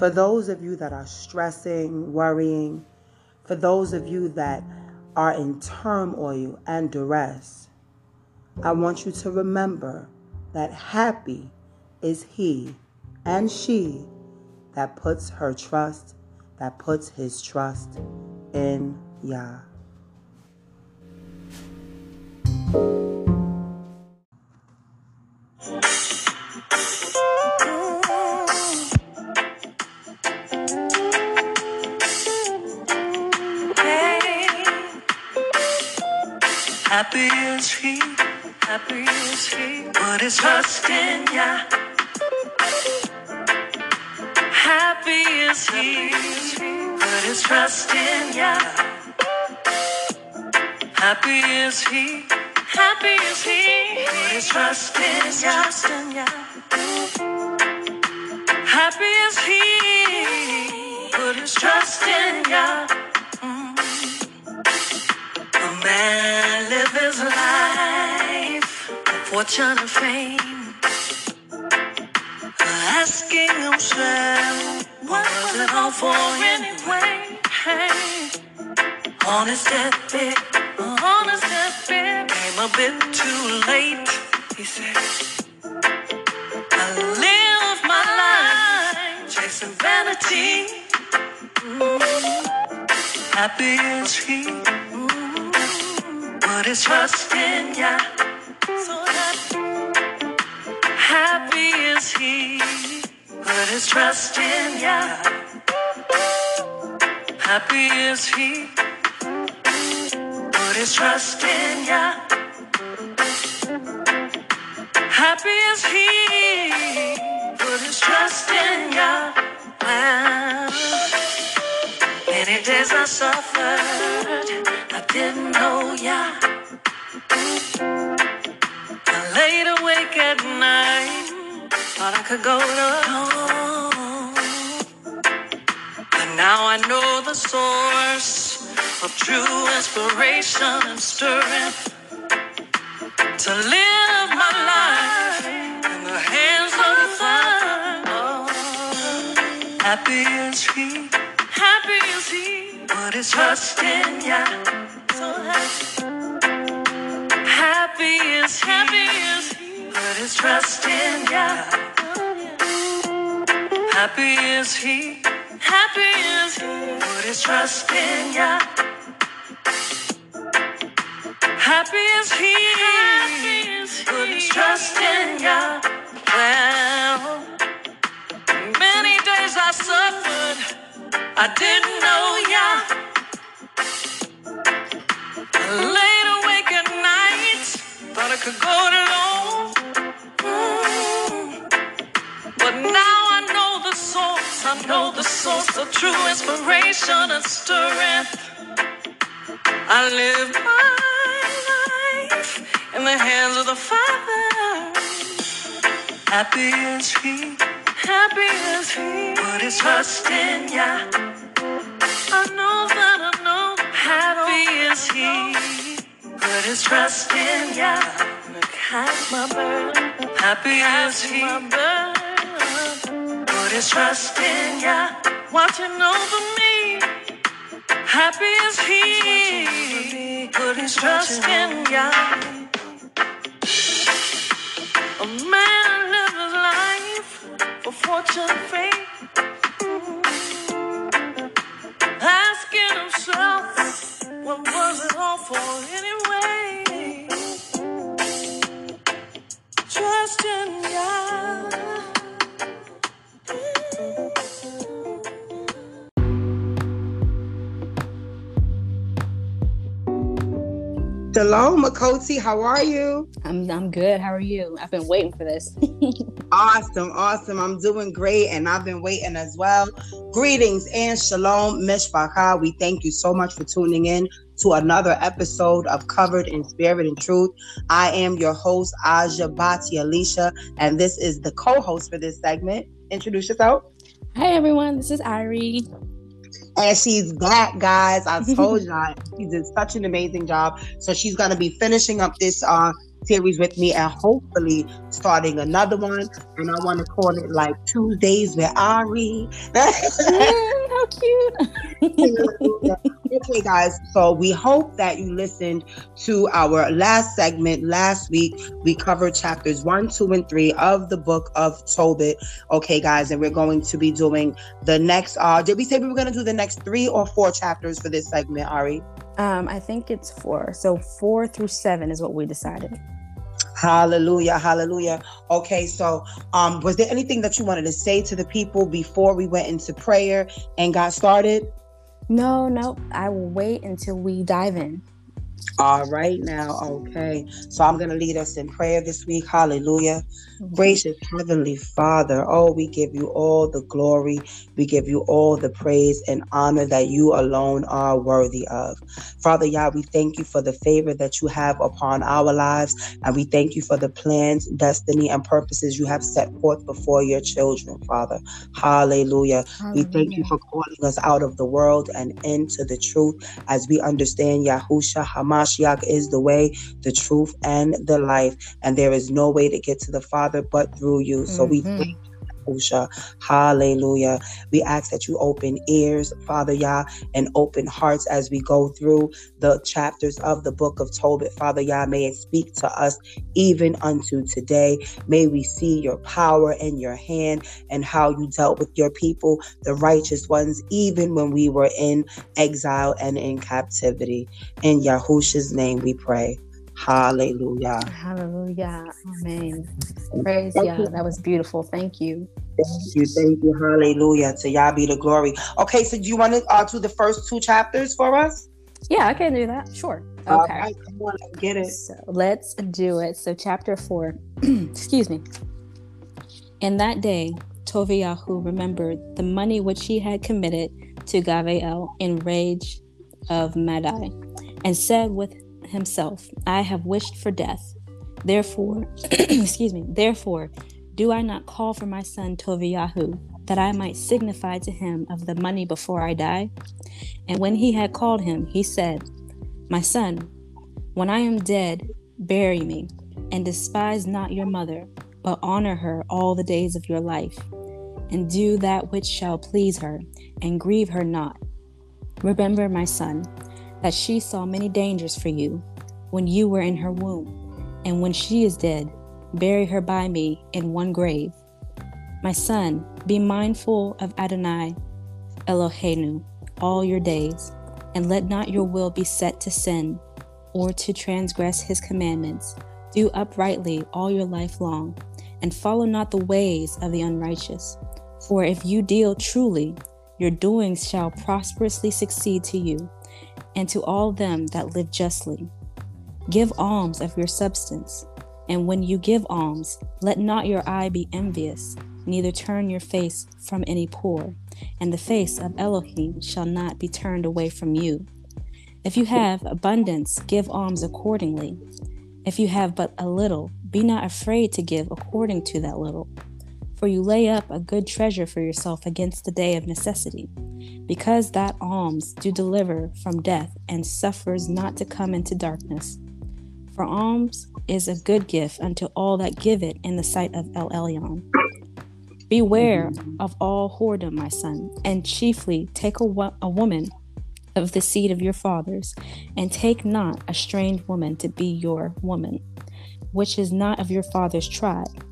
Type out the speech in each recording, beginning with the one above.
For those of you that are stressing, worrying, for those of you that are in turmoil and duress, I want you to remember that happy is he and she that puts her trust, that puts his trust in Yah. Happy is he, happy is he, his trust in Yah. Happy is he, his trust in Yah. Happy is he, happy is he, put his trust in Yah. Happy is he, his trust in Yah. Mm. A man fortune and fame, asking himself, what was it all for anyway? Hey, on his deathbed, on his deathbed, came a bit too late. He said, I live my life chasing vanity. Mm. Happy is he, mm. put his trust in Yah. He, put his trust in Yah. Happy is he, put his trust in Yah. Happy is he, put his trust in. Well, many days I suffered, I didn't know Yah. I laid awake at night, thought I could go alone. But now I know the source of true inspiration and stirring to live my life in the hands of the Father. Happy is he, happy is he, put his trust in Yah. So happy, happy is he, happy is he, put his trust in Yah. Happy is he, happy is he, put his trust in Yah. Happy is he, happy is he, put his trust in Yah. Well, many days I suffered, I didn't know Yah. Laid awake at night, thought I could go it alone. But now I know the source, I know the source of true inspiration and strength. I live my life in the hands of the Father. Happy is he, happy is he, put his trust in Yah. I know that I know happy is he, put his trust in Yah. Look, my burden, happy is he, put his trust in Yah. Watching over me, happy is he, put his trust in Yah. A man lives his life for fortune fame. Shalom, Makoti. How are you? I'm I'm good. How are you? I've been waiting for this. Awesome, awesome. I'm doing great, and I've been waiting as well. Greetings and shalom, Mishpacha. We thank you so much for tuning in to another episode of Covered in Spirit and Truth. I am your host, Aja Bati Alicia, and this is the co-host for this segment. Introduce yourself. Hi everyone, this is Irie. And she's back, guys. I told y'all she did such an amazing job. So she's gonna be finishing up this uh series with me and hopefully starting another one. And I want to call it like Tuesdays with Ari. How cute. okay, guys. So we hope that you listened to our last segment. Last week, we covered chapters one, two, and three of the book of Tobit. Okay, guys. And we're going to be doing the next, uh, did we say we were going to do the next three or four chapters for this segment, Ari? Um, I think it's four. So four through seven is what we decided. Hallelujah, hallelujah. Okay, so um, was there anything that you wanted to say to the people before we went into prayer and got started? No, no. I will wait until we dive in. All right, now, okay. So I'm going to lead us in prayer this week. Hallelujah. Gracious Heavenly Father, oh, we give you all the glory. We give you all the praise and honor that you alone are worthy of. Father, Yah, we thank you for the favor that you have upon our lives. And we thank you for the plans, destiny, and purposes you have set forth before your children, Father. Hallelujah. Hallelujah. We thank you for calling us out of the world and into the truth as we understand Yahusha Hamashiach is the way, the truth, and the life. And there is no way to get to the Father but through you. So mm-hmm. we thank Hallelujah. We ask that you open ears, Father Yah, and open hearts as we go through the chapters of the book of Tobit. Father Yah, may it speak to us even unto today. May we see your power and your hand and how you dealt with your people, the righteous ones, even when we were in exile and in captivity. In Yahusha's name we pray. Hallelujah. Hallelujah. Amen. Praise Yah. That was beautiful. Thank you. Thank you. Thank you. Hallelujah. To Yah be the glory. Okay, so do you want to uh, do the first two chapters for us? Yeah, I can do that. Sure. Okay. Right, come on, get it. So let's do it. So chapter four. Excuse me. In that day, Toviyahu remembered the money which he had committed to Gavael in Rages of Madai, and said with himself, I have wished for death. Therefore, excuse me, therefore, do I not call for my son Toviyahu, that I might signify to him of the money before I die? And when he had called him, he said, My son, when I am dead, bury me, and despise not your mother, but honor her all the days of your life, and do that which shall please her, and grieve her not. Remember, my son, that she saw many dangers for you when you were in her womb, and when she is dead, bury her by me in one grave. My son, be mindful of Adonai Eloheinu all your days, and let not your will be set to sin or to transgress his commandments. Do uprightly all your life long, and follow not the ways of the unrighteous. For if you deal truly, your doings shall prosperously succeed to you and to all them that live justly. Give alms of your substance, and when you give alms, let not your eye be envious, neither turn your face from any poor, and the face of Elohim shall not be turned away from you. If you have abundance, give alms accordingly. If you have but a little, be not afraid to give according to that little. For you lay up a good treasure for yourself against the day of necessity because that alms do deliver from death and suffers not to come into darkness. For alms is a good gift unto all that give it in the sight of El Elyon. Beware of all whoredom, my son, and chiefly take a, wo- a woman of the seed of your fathers, and take not a strange woman to be your woman, which is not of your father's tribe.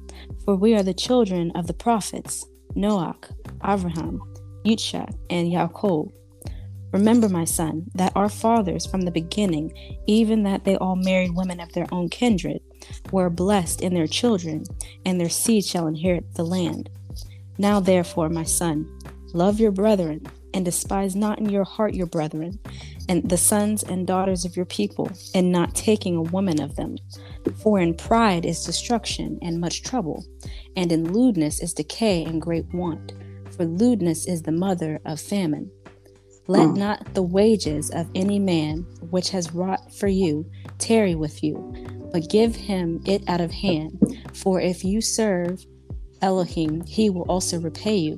For we are the children of the prophets, Noach, Abraham, Yitzhak, and Yaakov. Remember, my son, that our fathers from the beginning, even that they all married women of their own kindred, were blessed in their children, and their seed shall inherit the land. Now, therefore, my son, love your brethren, and despise not in your heart your brethren, and the sons and daughters of your people, and not taking a woman of them. For in pride is destruction and much trouble, and in lewdness is decay and great want for lewdness is the mother of famine. Let hmm. not the wages of any man which has wrought for you tarry with you, but give him it out of hand. For if you serve Elohim, he will also repay you.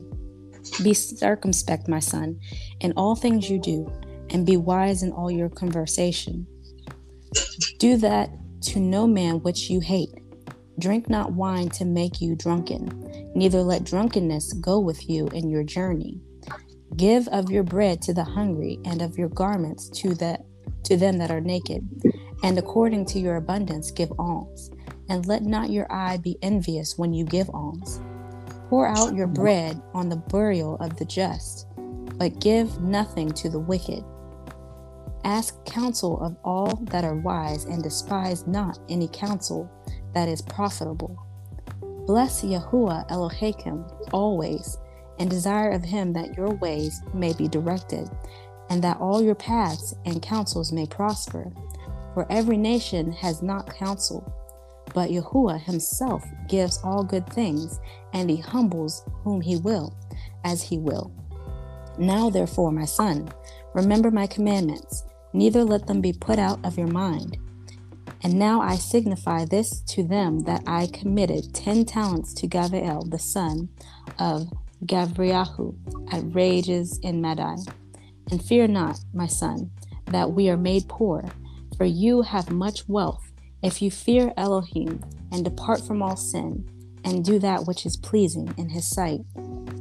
Be circumspect, my son, in all things you do, and be wise in all your conversation. Do that to no man which you hate. Drink not wine to make you drunken, neither let drunkenness go with you in your journey. Give of your bread to the hungry, and of your garments to the to them that are naked, and according to your abundance give alms. And let not your eye be envious when you give alms. Pour out your bread on the burial of the just, but give nothing to the wicked. Ask counsel of all that are wise, and despise not any counsel that is profitable. Bless Yahuwah Elohim always, and desire of him that your ways may be directed, and that all your paths and counsels may prosper. For every nation has not counsel, but Yahuwah himself gives all good things, and he humbles whom he will, as he will. Now, therefore, my son, remember my commandments, neither let them be put out of your mind. And now I signify this to them that I committed ten talents to Gavael, the son of Gavriahu, at Rages in Madai. And fear not, my son, that we are made poor, for you have much wealth if you fear Elohim and depart from all sin and do that which is pleasing in his sight.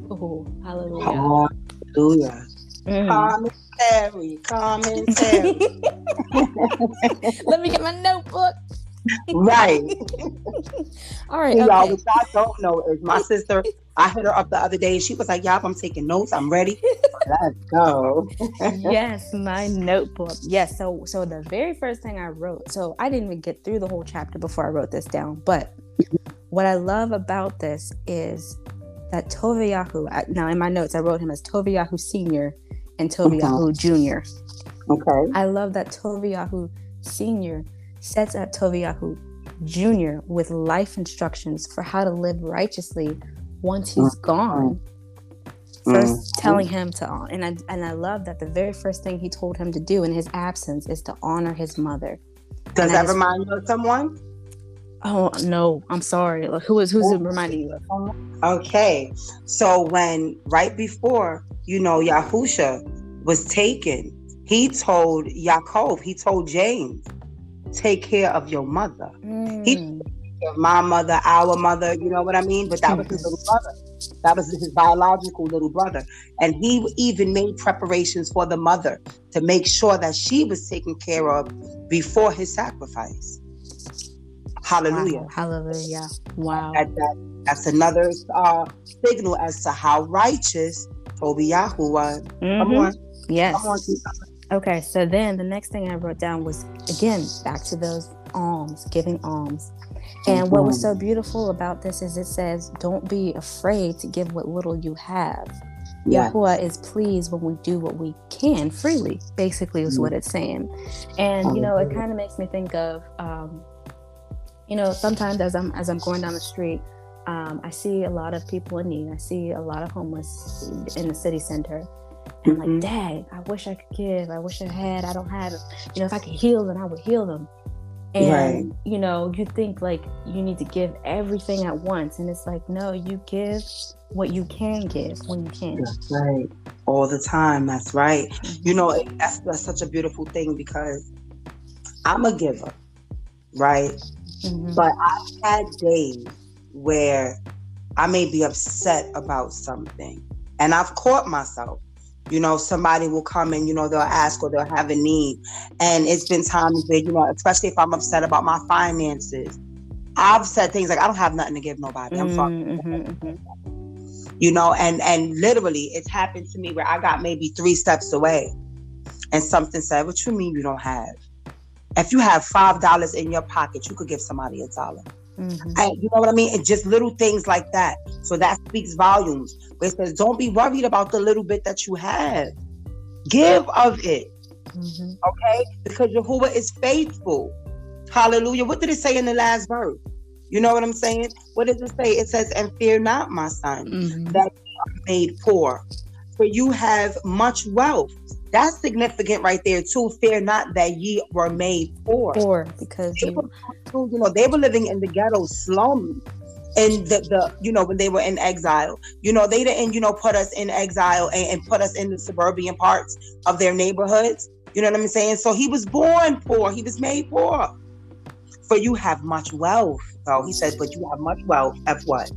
Oh, hallelujah. Hallelujah. Mm. Commentary, commentary. Let me get my notebook. right. All right. See, okay. Y'all, what y'all don't know is my sister. I hit her up the other day. and She was like, "Y'all, I'm taking notes. I'm ready. Let's go." yes, my notebook. Yes. So, so the very first thing I wrote. So I didn't even get through the whole chapter before I wrote this down. But what I love about this is that Toviyahu. Now, in my notes, I wrote him as Toviyahu Senior and Toviyahu Junior. Okay. I love that Toviyahu Senior sets up Toviyahu Jr. with life instructions for how to live righteously once he's mm-hmm. gone. 1st mm-hmm. telling him to and I and I love that the very first thing he told him to do in his absence is to honor his mother. Does that remind you of someone? Oh no, I'm sorry. Who is who's it reminding you of? Okay, so when right before you know Yahusha was taken, he told Yaakov, he told James, take care of your mother. Mm. He my mother, our mother, you know what I mean? But that was his little brother. That was his biological little brother. And he even made preparations for the mother to make sure that she was taken care of before his sacrifice. Hallelujah. Wow. Hallelujah. Wow. That, that, that's another uh, signal as to how righteous Tobiyahu was. Mm-hmm. Yes. Okay, so then the next thing I wrote down was again back to those alms, giving alms. And mm-hmm. what was so beautiful about this is it says, Don't be afraid to give what little you have. Yeah. Yahuwah is pleased when we do what we can freely, basically, is mm-hmm. what it's saying. And, you know, it kind of makes me think of, um, you know, sometimes as I'm as I'm going down the street, um, I see a lot of people in need. I see a lot of homeless in the city center and mm-hmm. like, Dad, I wish I could give. I wish I had. I don't have it. You know, if I could heal them, I would heal them. And right. you know, you think like you need to give everything at once, and it's like, no, you give what you can give when you can. That's right. All the time. That's right. Mm-hmm. You know, that's that's such a beautiful thing because I'm a giver, right? Mm-hmm. But I've had days where I may be upset about something, and I've caught myself. You know somebody will come and you know they'll ask or they'll have a need. And it's been times where you know especially if i'm upset about my finances. I've said things like i don't have nothing to give nobody. I'm sorry. Mm-hmm, mm-hmm. you know and and literally it's happened to me where i got maybe three steps away. And something said what you mean you don't have? If you have five dollars in your pocket you could give somebody a dollar Mm-hmm. And you know what I mean? And just little things like that. So that speaks volumes. It says, don't be worried about the little bit that you have. Give of it. Mm-hmm. Okay? Because Jehovah is faithful. Hallelujah. What did it say in the last verse? You know what I'm saying? What does it say? It says, and fear not, my son, mm-hmm. that you are made poor. For you have much wealth. That's significant right there too. Fear not that ye were made poor. Poor because they you... Were, you know they were living in the ghetto slum and the, the you know when they were in exile you know they didn't you know put us in exile and, and, put us in the suburban parts of their neighborhoods you know what i'm saying so he was born poor he was made poor For you have much wealth. So he says, but you have much wealth of what?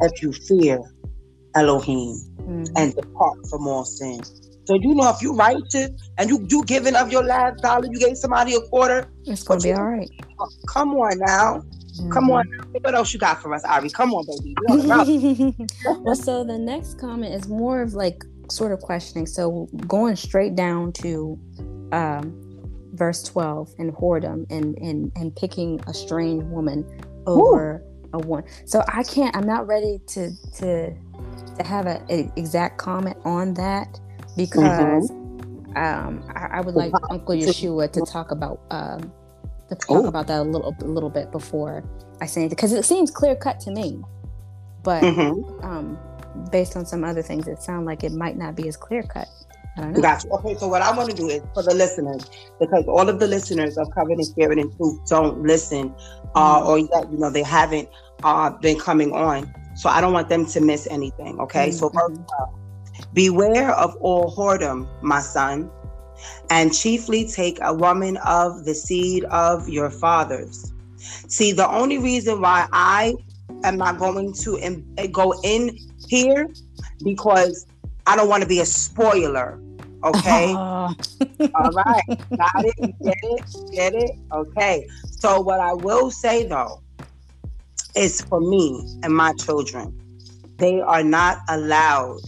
If you fear Elohim Mhm. and depart from all sin. So you know if you righteous and you you giving of your last dollar, you gave somebody a quarter. It's gonna be all right. Come on now. Come on. What else you got for us, Ari? Come on, baby. We on the route. Mm-hmm. well, so the next comment is more of like sort of questioning. So going straight down to um, verse 12 and whoredom and, and, and picking a strange woman over a one. So I can't, I'm not ready to, to, to have an exact comment on that because um, I, I would like Uncle Yeshua to talk about um, to talk Oh. about that a little a little bit before I say anything because it seems clear cut to me, but Mhm. um, based on some other things, it sounds like it might not be as clear cut. I don't know. Got you. Okay, so what I want to do is for the listeners, because all of the listeners of Covenant Spirit and Truth don't listen, uh, or yet you know they haven't uh, been coming on. So I don't want them to miss anything. Okay, so Mhm, first, uh, beware of all whoredom, my son, and chiefly take a woman of the seed of your fathers. See, the only reason why I am not going to go in here because I don't want to be a spoiler. Okay. Oh, All right. Got it. Get it? Get it? Okay. So, what I will say though is for me and my children, they are not allowed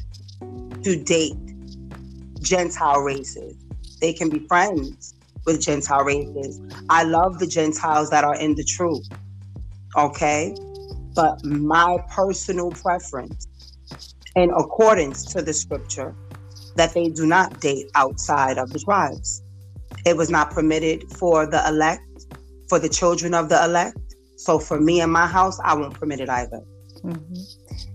to date Gentile races. They can be friends with Gentile races. I love the Gentiles that are in the truth. Okay. But my personal preference, in accordance to the scripture, that they do not date outside of the tribes. It was not permitted for the elect, for the children of the elect. So for me and my house, I won't permit it either. mhm.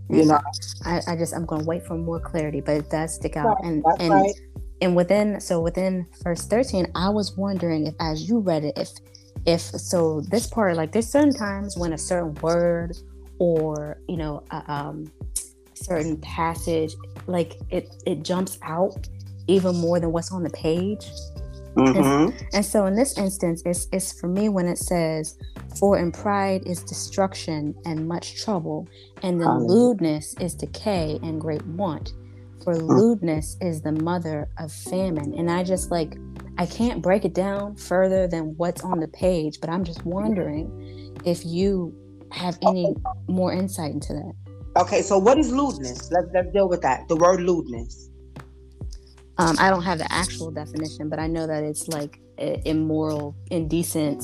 You know, I, I just I'm going to wait for more clarity, but it does stick out. Right, and and right. and within so within verse 13 i was wondering if as you read it if if so this part like there's certain times when a certain word or you know a um, certain passage like it it jumps out even more than what's on the page Mhm. and so in this instance it's, it's for me when it says for in pride is destruction and much trouble and then Hallelujah. lewdness is decay and great want for lewdness is the mother of famine and i just like i can't break it down further than what's on the page but i'm just wondering if you have any more insight into that Okay, so what is lewdness? Let's let's deal with that. The word lewdness. Um, i don't have the actual definition but i know that it's like immoral indecent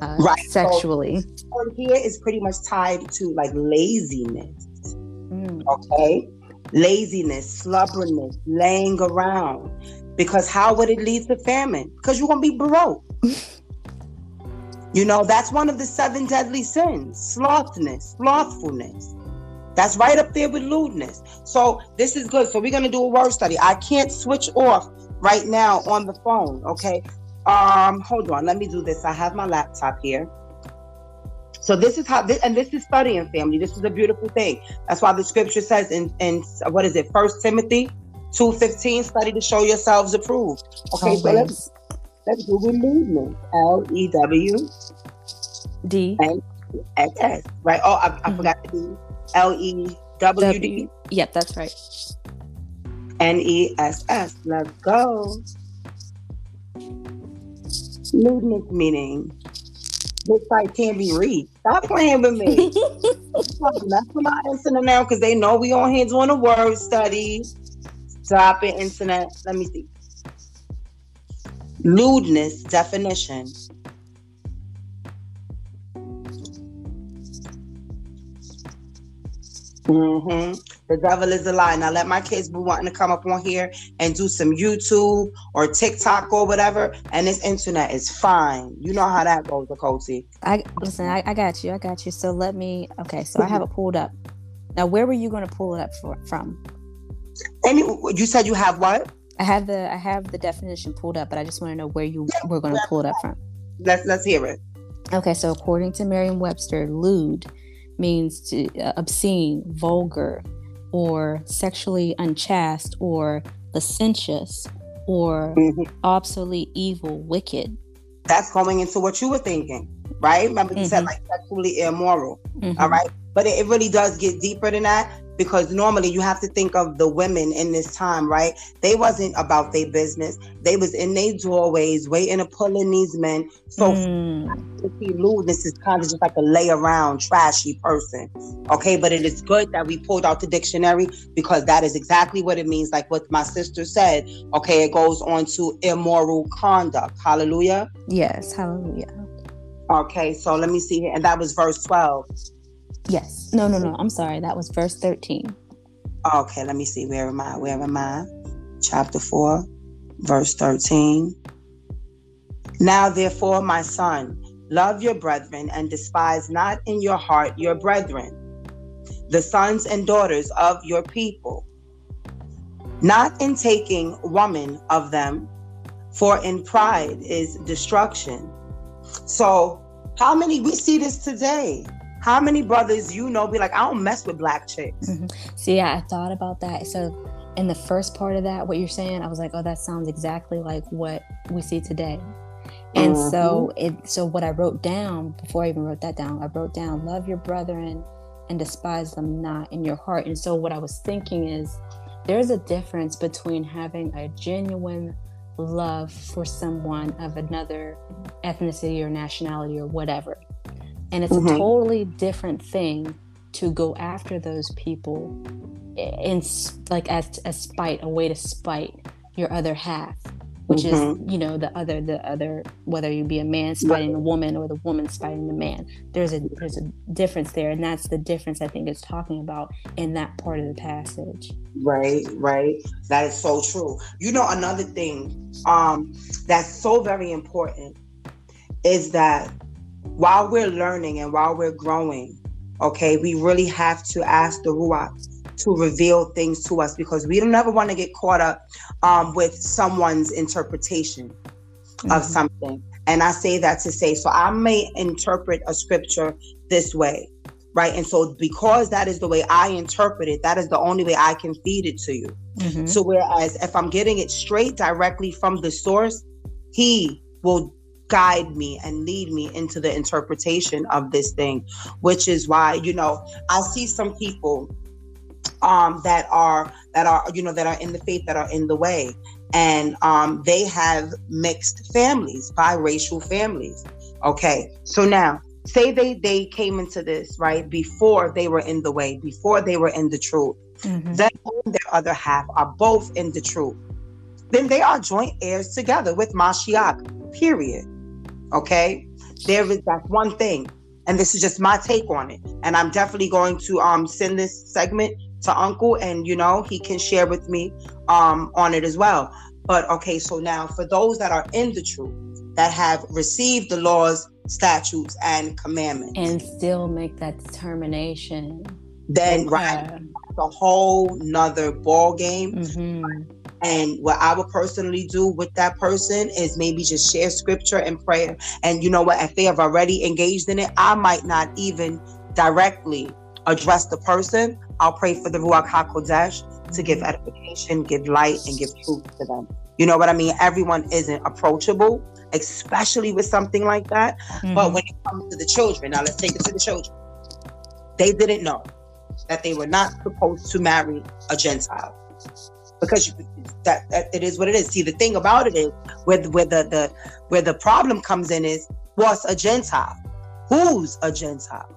uh, Right, so- sexually Word here is pretty much tied to like laziness. Mm. Okay, laziness, slubberness, laying around. Because how would it lead to famine? Because you're gonna be broke. you know, that's one of the seven deadly sins: slothness, slothfulness. That's right up there with lewdness. So this is good. So we're gonna do a word study. I can't switch off right now on the phone. Okay. Um, hold on. Let me do this. I have my laptop here. So this is how this, and this is studying family. This is a beautiful thing. That's why the scripture says in in what is it? First Timothy two fifteen. Study to show yourselves approved. Okay, so let's let's Google lewdness. L E W D X S. Right. Oh, I, I Mhm. forgot the D. L E W D. Yep, that's right. N E S S. Let's go. Lewdness meaning this site can't be reached. Stop playing with me. That's for my internet now because they know we on here doing a word study. Stop it, internet. Let me see. Lewdness definition. Hmm The devil is a lie. Now let my kids be wanting to come up on here and do some YouTube or TikTok or whatever, and this internet is fine. You know how that goes, Dakoti. I listen. I, I got you. I got you. So let me. Okay. So I have it pulled up. Now, where were you going to pull it up for, from? Any? you, you said you have what? I have the I have the definition pulled up, but I just want to know where you were going to pull it up from. Let's let's hear it. Okay. So according to Merriam-Webster, lewd means to, uh, obscene, vulgar, or sexually unchaste, or licentious, or Mhm. obsolete, evil, wicked. that's going into what you were thinking, right? Remember you said Mhm. like sexually immoral. Mhm. All right. But it, it really does get deeper than that because normally you have to think of the women in this time, right? They wasn't about their business. They was in their doorways waiting to pull in these men. So Mm. filthy lewdness is kind of just like a lay around trashy person. Okay, but it is good that we pulled out the dictionary because that is exactly what it means. Like what my sister said. Okay, it goes on to immoral conduct. Hallelujah. Yes, hallelujah. Okay, so let me see here. And that was verse 12. Yes. No, no, no. I'm sorry. That was verse 13. Okay, let me see. Where am I? Where am I? Chapter 4, verse 13. Now, therefore, my son, love your brethren and despise not in your heart your brethren, the sons and daughters of your people, not in taking woman of them, for in pride is destruction. So, how many we see this today? How many brothers you know be like, I don't mess with black chicks? Mm-hmm. See, yeah, I thought about that. So, in the first part of that, what you're saying, I was like, oh, that sounds exactly like what we see today. And mm-hmm. so, it so what I wrote down before I even wrote that down, I wrote down, love your brethren and despise them not in your heart. And so, what I was thinking is, there's a difference between having a genuine love for someone of another ethnicity or nationality or whatever. And it's Mhm. a totally different thing to go after those people in like as a spite, a way to spite your other half, which is you know the other the other whether you be a man spiting a woman or the woman spiting the man. There's a there's a difference there, and that's the difference I think it's talking about in that part of the passage. Right, right. That is so true. You know, another thing um, that's so very important is that while we're learning and while we're growing, okay, we really have to ask the Ruach to reveal things to us because we don't ever want to get caught up um, with someone's interpretation of Mhm. something. And I say that to say, so I may interpret a scripture this way, right? And so because that is the way I interpret it, that is the only way I can feed it to you. Mhm. So whereas if I'm getting it straight directly from the source, he will guide me and lead me into the interpretation of this thing, which is why, you know, I see some people um that are that are you know that are in the faith that are in the way and um they have mixed families biracial families okay so now say they they came into this right before they were in the way before they were in the truth Mhm. them and their other half are both in the truth, then they are joint heirs together with Mashiach, period. Okay? There is that one thing. And this is just my take on it. And I'm definitely going to um send this segment to Uncle and you know he can share with me um on it as well. But okay, so now for those that are in the truth, that have received the laws, statutes, and commandments, and still make that determination. then right a whole nother ball game. hmm And what I would personally do with that person is maybe just share scripture and prayer. And you know what? If they have already engaged in it, I might not even directly address the person. I'll pray for the Ruach HaKodesh to give edification, give light, and give truth to them. You know what I mean? Everyone isn't approachable, especially with something like that. Mm-hmm. But when it comes to the children, now let's take it to the children. They didn't know that they were not supposed to marry a Gentile because you, that, that it is what it is. See, the thing about it is where the- where the, the where the problem comes in is what's a Gentile? Who's a Gentile?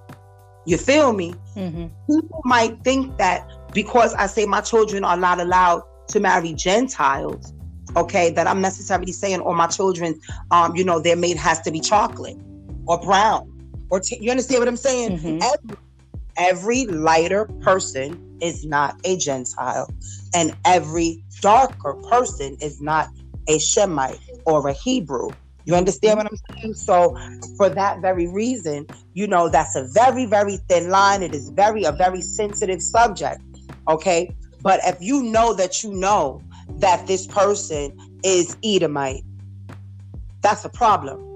You feel me? hmm People might think that because I say my children are not allowed to marry Gentiles, okay, that I'm necessarily saying, or my children, um, you know, their mate has to be chocolate or brown or t- you understand what I'm saying? Mhm. Every, every lighter person is not a Gentile, and every darker person is not a Shemite or a Hebrew. You understand what I'm saying? So, for that very reason, you know, that's a very, very thin line. It is very, a very sensitive subject. Okay. But if you know that you know that this person is Edomite, that's a problem.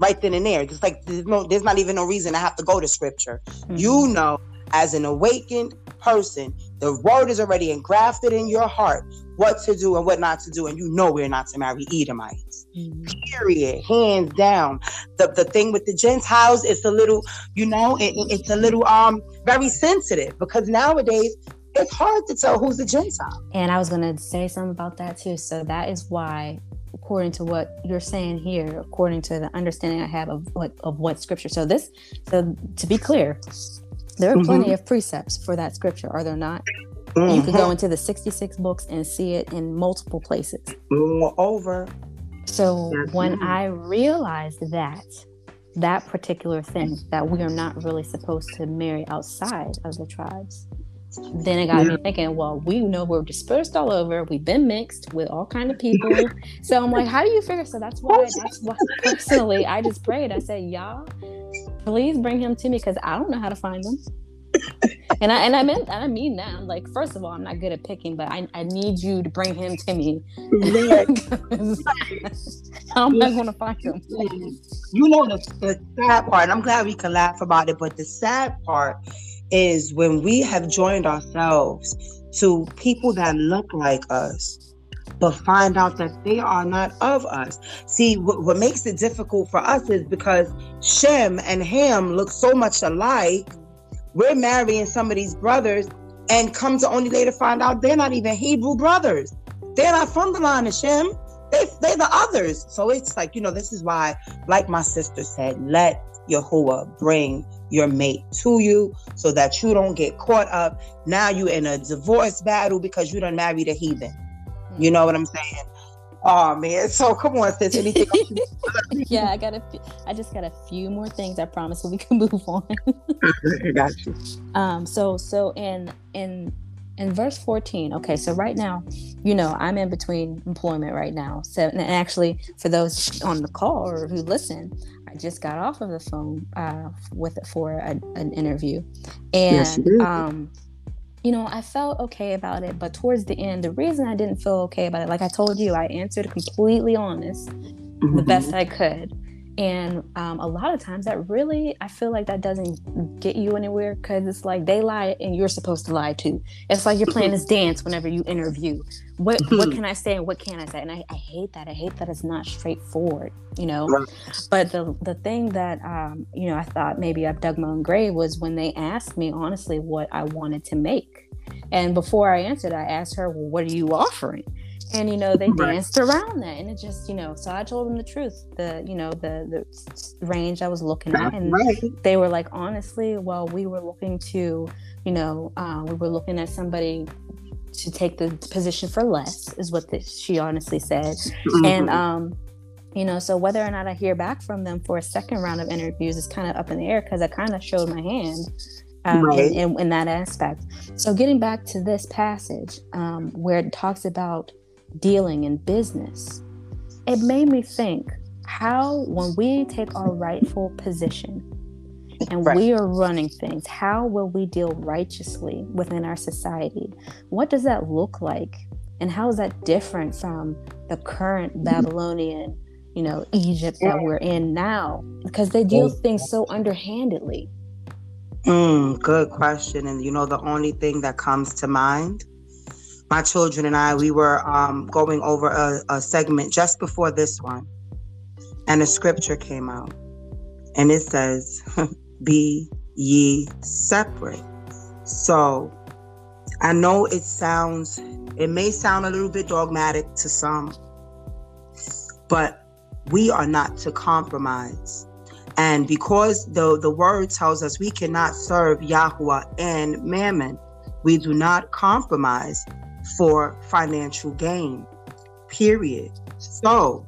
Right then and there. Just like there's no there's not even no reason to have to go to scripture. Mm-hmm. You know as an awakened person, the word is already engrafted in your heart what to do and what not to do, and you know we're not to marry Edomites. Mm-hmm. Period. Hands down. The the thing with the Gentiles, it's a little, you know, it, it's a little um very sensitive because nowadays it's hard to tell who's a Gentile. And I was gonna say something about that too. So that is why according to what you're saying here, according to the understanding I have of what of what scripture. So this, so to be clear, there are mm-hmm. plenty of precepts for that scripture, are there not? Mm-hmm. You could go into the 66 books and see it in multiple places. Moreover. So when I realized that, that particular thing, that we are not really supposed to marry outside of the tribes, then it got yeah. me thinking well we know we're dispersed all over we've been mixed with all kind of people so i'm like how do you figure so that's why that's why personally i just prayed i said y'all please bring him to me because i don't know how to find them and I and I meant I mean that. I'm like, first of all, I'm not good at picking, but I, I need you to bring him to me. I'm not gonna find him. You know the, the sad part. I'm glad we can laugh about it, but the sad part is when we have joined ourselves to people that look like us but find out that they are not of us. See, what, what makes it difficult for us is because Shem and Ham look so much alike. We're marrying some of these brothers and come to only later find out they're not even Hebrew brothers. They're not from the line of Shem. They, they're the others. So it's like, you know, this is why, like my sister said, let Yahuwah bring your mate to you so that you don't get caught up. Now you're in a divorce battle because you don't marry the heathen. You know what I'm saying? Oh man, so come on, sis. Anything? yeah, I got a. I just got a few more things. I promise, so we can move on. got you. Um. So so in in in verse 14 okay so right now you know i'm in between employment right now so and actually for those on the call or who listen I just got off of the phone uh, with for a, an interview, and yes, you, um, you know I felt okay about it. But towards the end, the reason I didn't feel okay about it, like I told you, I answered completely honest, mm-hmm. the best I could, and um, a lot of times that really i feel like that doesn't get you anywhere because it's like they lie and you're supposed to lie too. It's like you're playing this dance whenever you interview. What what can i say and what can't i say? And I, I hate that. I hate that it's not straightforward you know? But the the thing that um, you know i thought maybe i've dug my own grave was when they asked me honestly what i wanted to make. And before i answered i asked her well what are you offering and you know they right. danced around that and it just you know so i told them the truth the you know the the range i was looking at and right. they were like honestly well we were looking to you know uh, we were looking at somebody to take the position for less is what the, she honestly said mm-hmm. and um you know so whether or not i hear back from them for a second round of interviews is kind of up in the air because i kind of showed my hand um, right. in, in, in, that aspect. So, getting back to this passage um, where it talks about dealing in business, it made me think how, when we take our rightful position and right. we are running things, how will we deal righteously within our society? What does that look like? And how is that different from the current Babylonian, you know, Egypt that we're in now? Because they deal things so underhandedly. Mm, good question. And you know, the only thing that comes to mind my children and I, we were um, going over a, a segment just before this one, and a scripture came out, and it says, "Be ye separate." So, I know it sounds, it may sound a little bit dogmatic to some, but we are not to compromise. And because the, the word tells us we cannot serve Yahweh and Mammon, we do not compromise for financial gain, period. So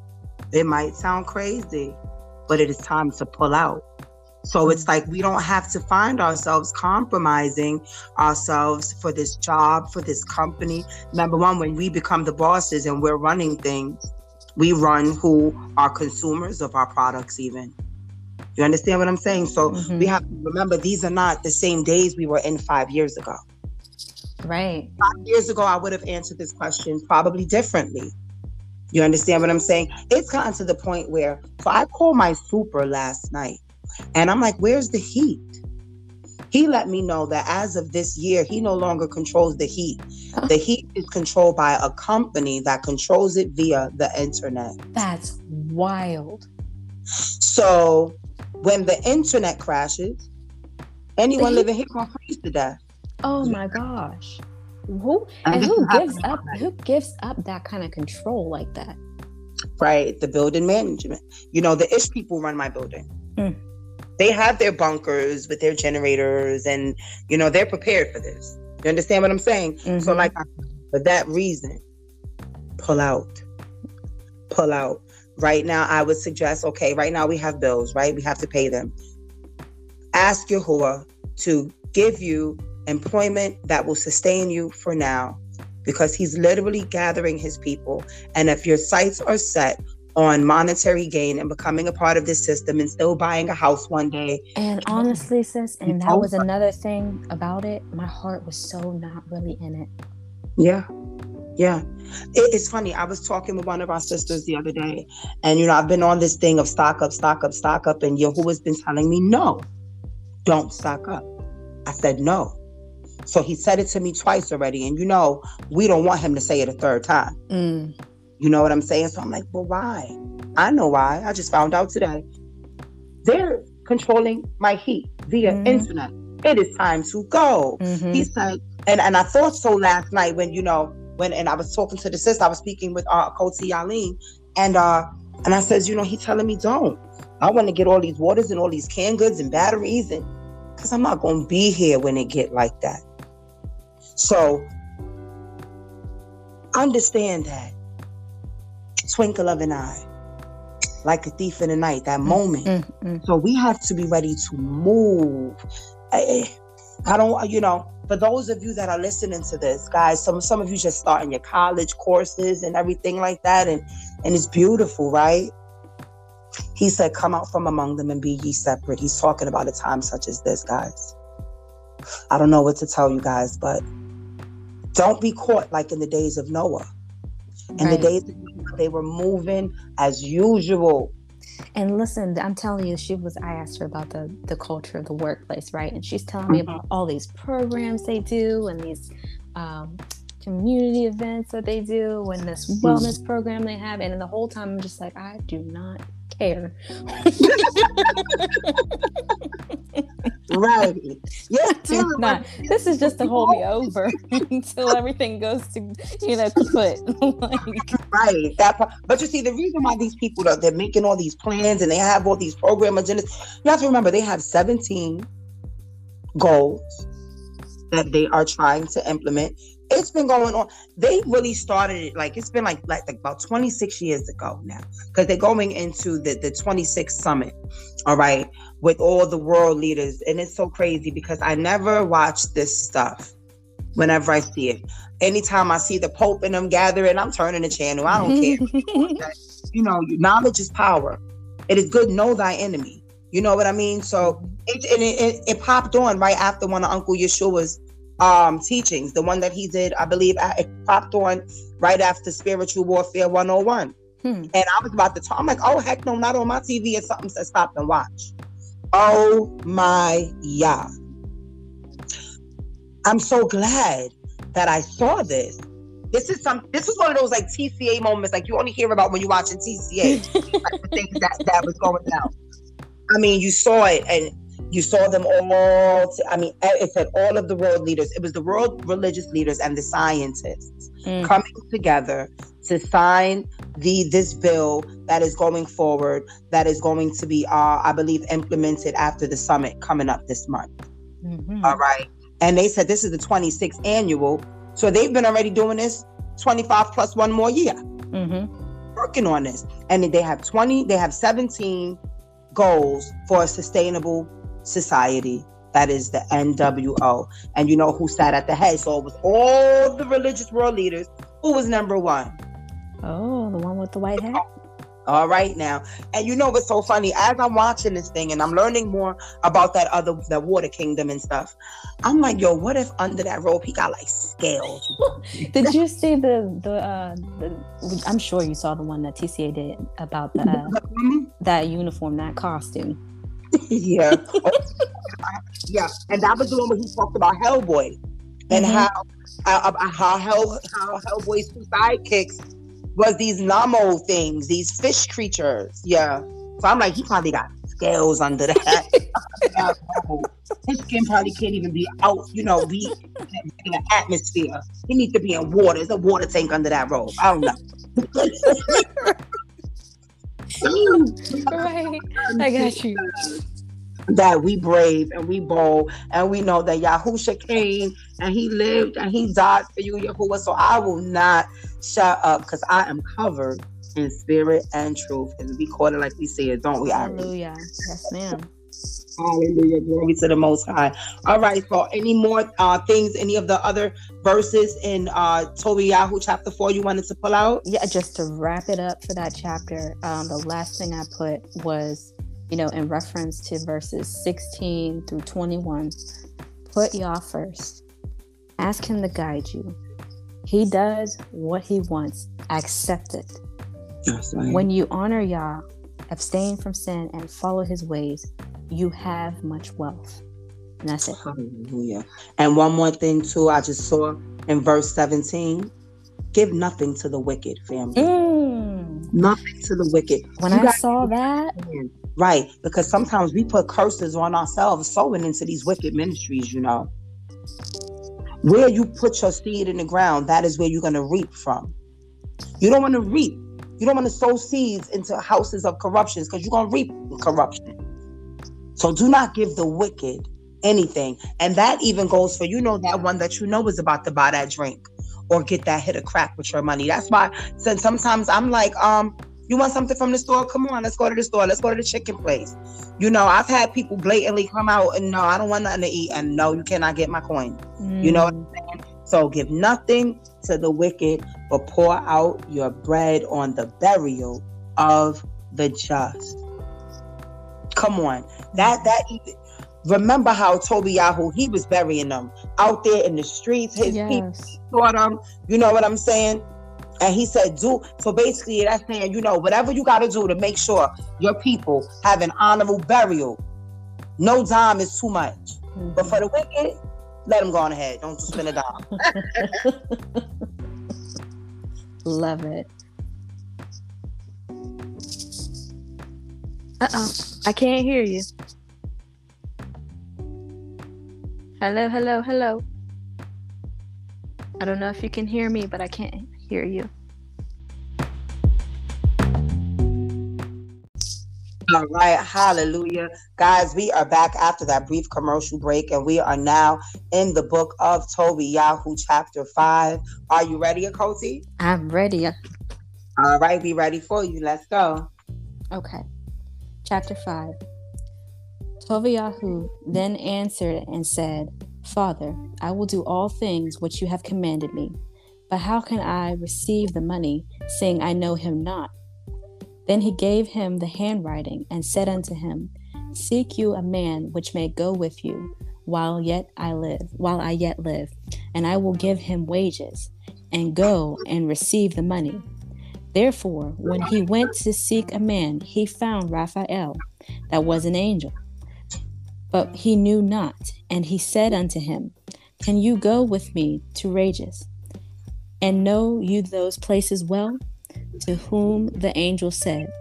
it might sound crazy, but it is time to pull out. So it's like we don't have to find ourselves compromising ourselves for this job, for this company. Number one, when we become the bosses and we're running things, we run who are consumers of our products, even. You understand what I'm saying? So mm-hmm. we have to remember these are not the same days we were in five years ago. Right. Five years ago, I would have answered this question probably differently. You understand what I'm saying? It's gotten to the point where, so I called my super last night and I'm like, where's the heat? He let me know that as of this year, he no longer controls the heat. Oh. The heat is controlled by a company that controls it via the internet. That's wild. So when the internet crashes, anyone The heat- living here gonna freeze to death. Oh my gosh. Who And this who gives up who gives up that kind of control like that? right? The building management. You know, the ish people run my building. Mm. They have their bunkers with their generators, and you know they're prepared for this. You understand what I'm saying? So, Mhm. like, for that reason, pull out, pull out. Right now, I would suggest, okay, right now we have bills, right? We have to pay them. Ask your Yahuwah to give you employment that will sustain you for now because he's literally gathering his people. And if your sights are set on monetary gain and becoming a part of this system and still buying a house one day, And honestly, sis, and that was another thing about it. My heart was so not really in it. yeah. Yeah. It- it's funny. I was talking with one of our sisters the other day, and you know, I've been on this thing of stock up, stock up, stock up, and Yahuwah's been telling me, no, don't stock up. I said, no. So he said it to me twice already, and you know, we don't want him to say it a third time. Mm. You know what I'm saying? So I'm like, well, why? I know why. I just found out today. They're controlling my heat via Mhm. internet. It is time to go. Mhm. He said, and, and I thought so last night when, you know, when and I was talking to the sister, I was speaking with uh Koti Yaleen, and uh and I says, you know, he telling me don't. I want to get all these waters and all these canned goods and batteries and because I'm not gonna be here when it get like that. So understand that twinkle of an eye, like a thief in the night, that moment. Mm, mm. So we have to be ready to move. I, I don't, you know, for those of you that are listening to this, guys, some some of you just starting your college courses and everything like that, and and it's beautiful, right? He said, "Come out from among them and be ye separate." He's talking about a time such as this, guys. I don't know what to tell you guys, but don't be caught like in the days of Noah. In the days of Noah, they were moving as usual. And listen, I'm telling you, she was. I asked her about the the culture of the workplace, right? And she's telling me Mhm. about all these programs they do and these um, community events that they do and this wellness program they have. And the whole time, I'm just like, I do not care. Right. Yeah, do not. This is just to hold me over until everything goes to you know kaput. like, Right. That part. But you see, the reason why these people are they're making all these plans and they have all these program agendas, you have to remember they have 17 goals that they are trying to implement. It's been going on. They really started it like it's been like like, like about 26 years ago now. Because they're going into the, the 26th summit, all right, with all the world leaders. And it's so crazy because I never watch this stuff whenever I see it. Anytime I see the Pope and them gathering, I'm turning the channel. I don't care. you know, knowledge is power. It is good. Know thy enemy. You know what I mean? So it and it, it, it popped on right after one of Uncle Yeshua's um teachings, the one that he did, I believe, it popped on right after Spiritual Warfare 101. Hmm. And I was about to talk. I'm like, oh heck no, not on my TV. It's something said stop and watch. Oh my yeah. I'm so glad that I saw this. This is some. This is one of those like TCA moments, like you only hear about when you're watching TCA, like the things that that was going down. I mean, you saw it, and you saw them all. I mean, it said all of the world leaders. It was the world religious leaders and the scientists Mm. coming together to sign the this bill that is going forward. That is going to be, uh, I believe, implemented after the summit coming up this month. Mhm. All right. And they said this is the 26th annual. So they've been already doing this 25 plus one more year, Mhm. working on this. And they have 20, they have 17 goals for a sustainable society. That is the NWO. And you know who sat at the head. So it was all the religious world leaders. Who was number one? Oh, the one with the white hat. All right now. And you know what's so funny? As I'm watching this thing and I'm learning more about that other the water kingdom and stuff, I'm like, yo, what if under that rope he got like scales? Did you see the the, uh, the? I'm sure you saw the one that TCA did about the uh, that uniform, that costume. Yeah. Yeah, and that was the one where he talked about Hellboy and Mhm. how uh, how Hell how Hellboy's two sidekicks was these Namo things, these fish creatures. Yeah, so I'm like, he probably got scales under that. His skin probably can't even be out, you know, be in the atmosphere. He needs to be in water. There's a water tank under that robe. I don't know. right. I got you. that we brave and we bold and we know that Yahusha came and he lived and he died for you, Yahuwah. So I will not shut up because I am covered in spirit and truth. And we call it like we say it, don't we? Iris? Hallelujah. Yes, ma'am. Hallelujah. Glory to the Most High. All right. So, any more uh, things, any of the other verses in uh, Tobiyahu chapter 4 you wanted to pull out? Yeah, just to wrap it up for that chapter, um, the last thing I put was, you know, in reference to verses 16 through 21, put Yah first. Ask him to guide you. He does what he wants. Accept it. That's right. When you honor Yah, abstain from sin, and follow his ways, you have much wealth. And that's it. Hallelujah. And one more thing, too, I just saw in verse 17 give nothing to the wicked, family. Mm. Nothing to the wicked. When You I saw that, Right, because sometimes we put curses on ourselves sowing into these wicked ministries, you know. Where you put your seed in the ground, that is where you're going to reap from. You don't want to reap. You don't want to sow seeds into houses of corruptions because you're going to reap corruption. So do not give the wicked anything. And that even goes for, you know, that one that you know is about to buy that drink or get that hit of crack with your money. That's why since sometimes I'm like, um, you want something from the store? Come on, let's go to the store. Let's go to the chicken place. You know, I've had people blatantly come out and no, I don't want nothing to eat. And no, you cannot get my coin. You know what Mm. I'm saying? So give nothing to the wicked, but pour out your bread on the burial of the just. Come on. That that even remember how Tobiyahu he was burying them out there in the streets. His people yes. saw them. You know what I'm saying? And he said, do so basically that's saying, you know, whatever you gotta do to make sure your people have an honorable burial. No dime is too much. Mm-hmm. But for the wicked, let them go on ahead. Don't just spend a dime. Love it. Uh oh. I can't hear you. Hello, hello, hello. I don't know if you can hear me, but I can't hear you. All right, hallelujah. Guys, we are back after that brief commercial break, and we are now in the book of Tobiyahu, chapter 5. Are you ready, Akoti? I'm ready. All right, we ready for you. Let's go. Okay. Chapter 5 Toviyahu then answered and said, Father, I will do all things which you have commanded me. But how can I receive the money, seeing I know him not? Then he gave him the handwriting and said unto him, Seek you a man which may go with you while yet I live, while I yet live, and I will give him wages, and go and receive the money. Therefore, when he went to seek a man, he found Raphael, that was an angel. But he knew not, and he said unto him, Can you go with me to Rages? And know you those places well? To whom the angel said,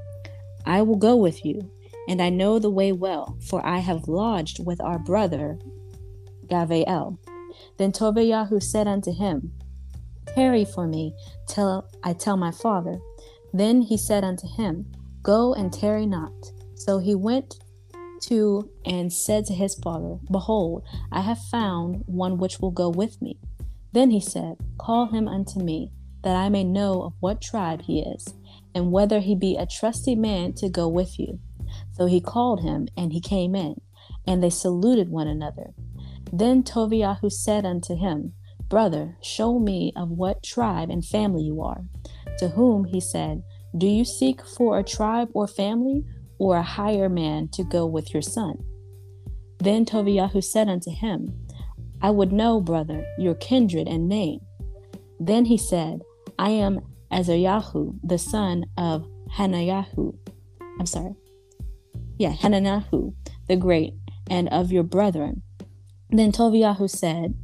I will go with you, and I know the way well, for I have lodged with our brother Gavael. Then Tobiyahu said unto him, Tarry for me till I tell my father. Then he said unto him, Go and tarry not. So he went to and said to his father, Behold, I have found one which will go with me. Then he said, Call him unto me, that I may know of what tribe he is, and whether he be a trusty man to go with you. So he called him, and he came in, and they saluted one another. Then Tobiyahu said unto him, Brother, show me of what tribe and family you are. To whom he said, Do you seek for a tribe or family, or a higher man to go with your son? Then Tobiyahu said unto him, I would know, brother, your kindred and name. Then he said, I am Azaryahu, the son of Hanayahu. I'm sorry. Yeah, Hananahu, the great, and of your brethren. Then Toviyahu said,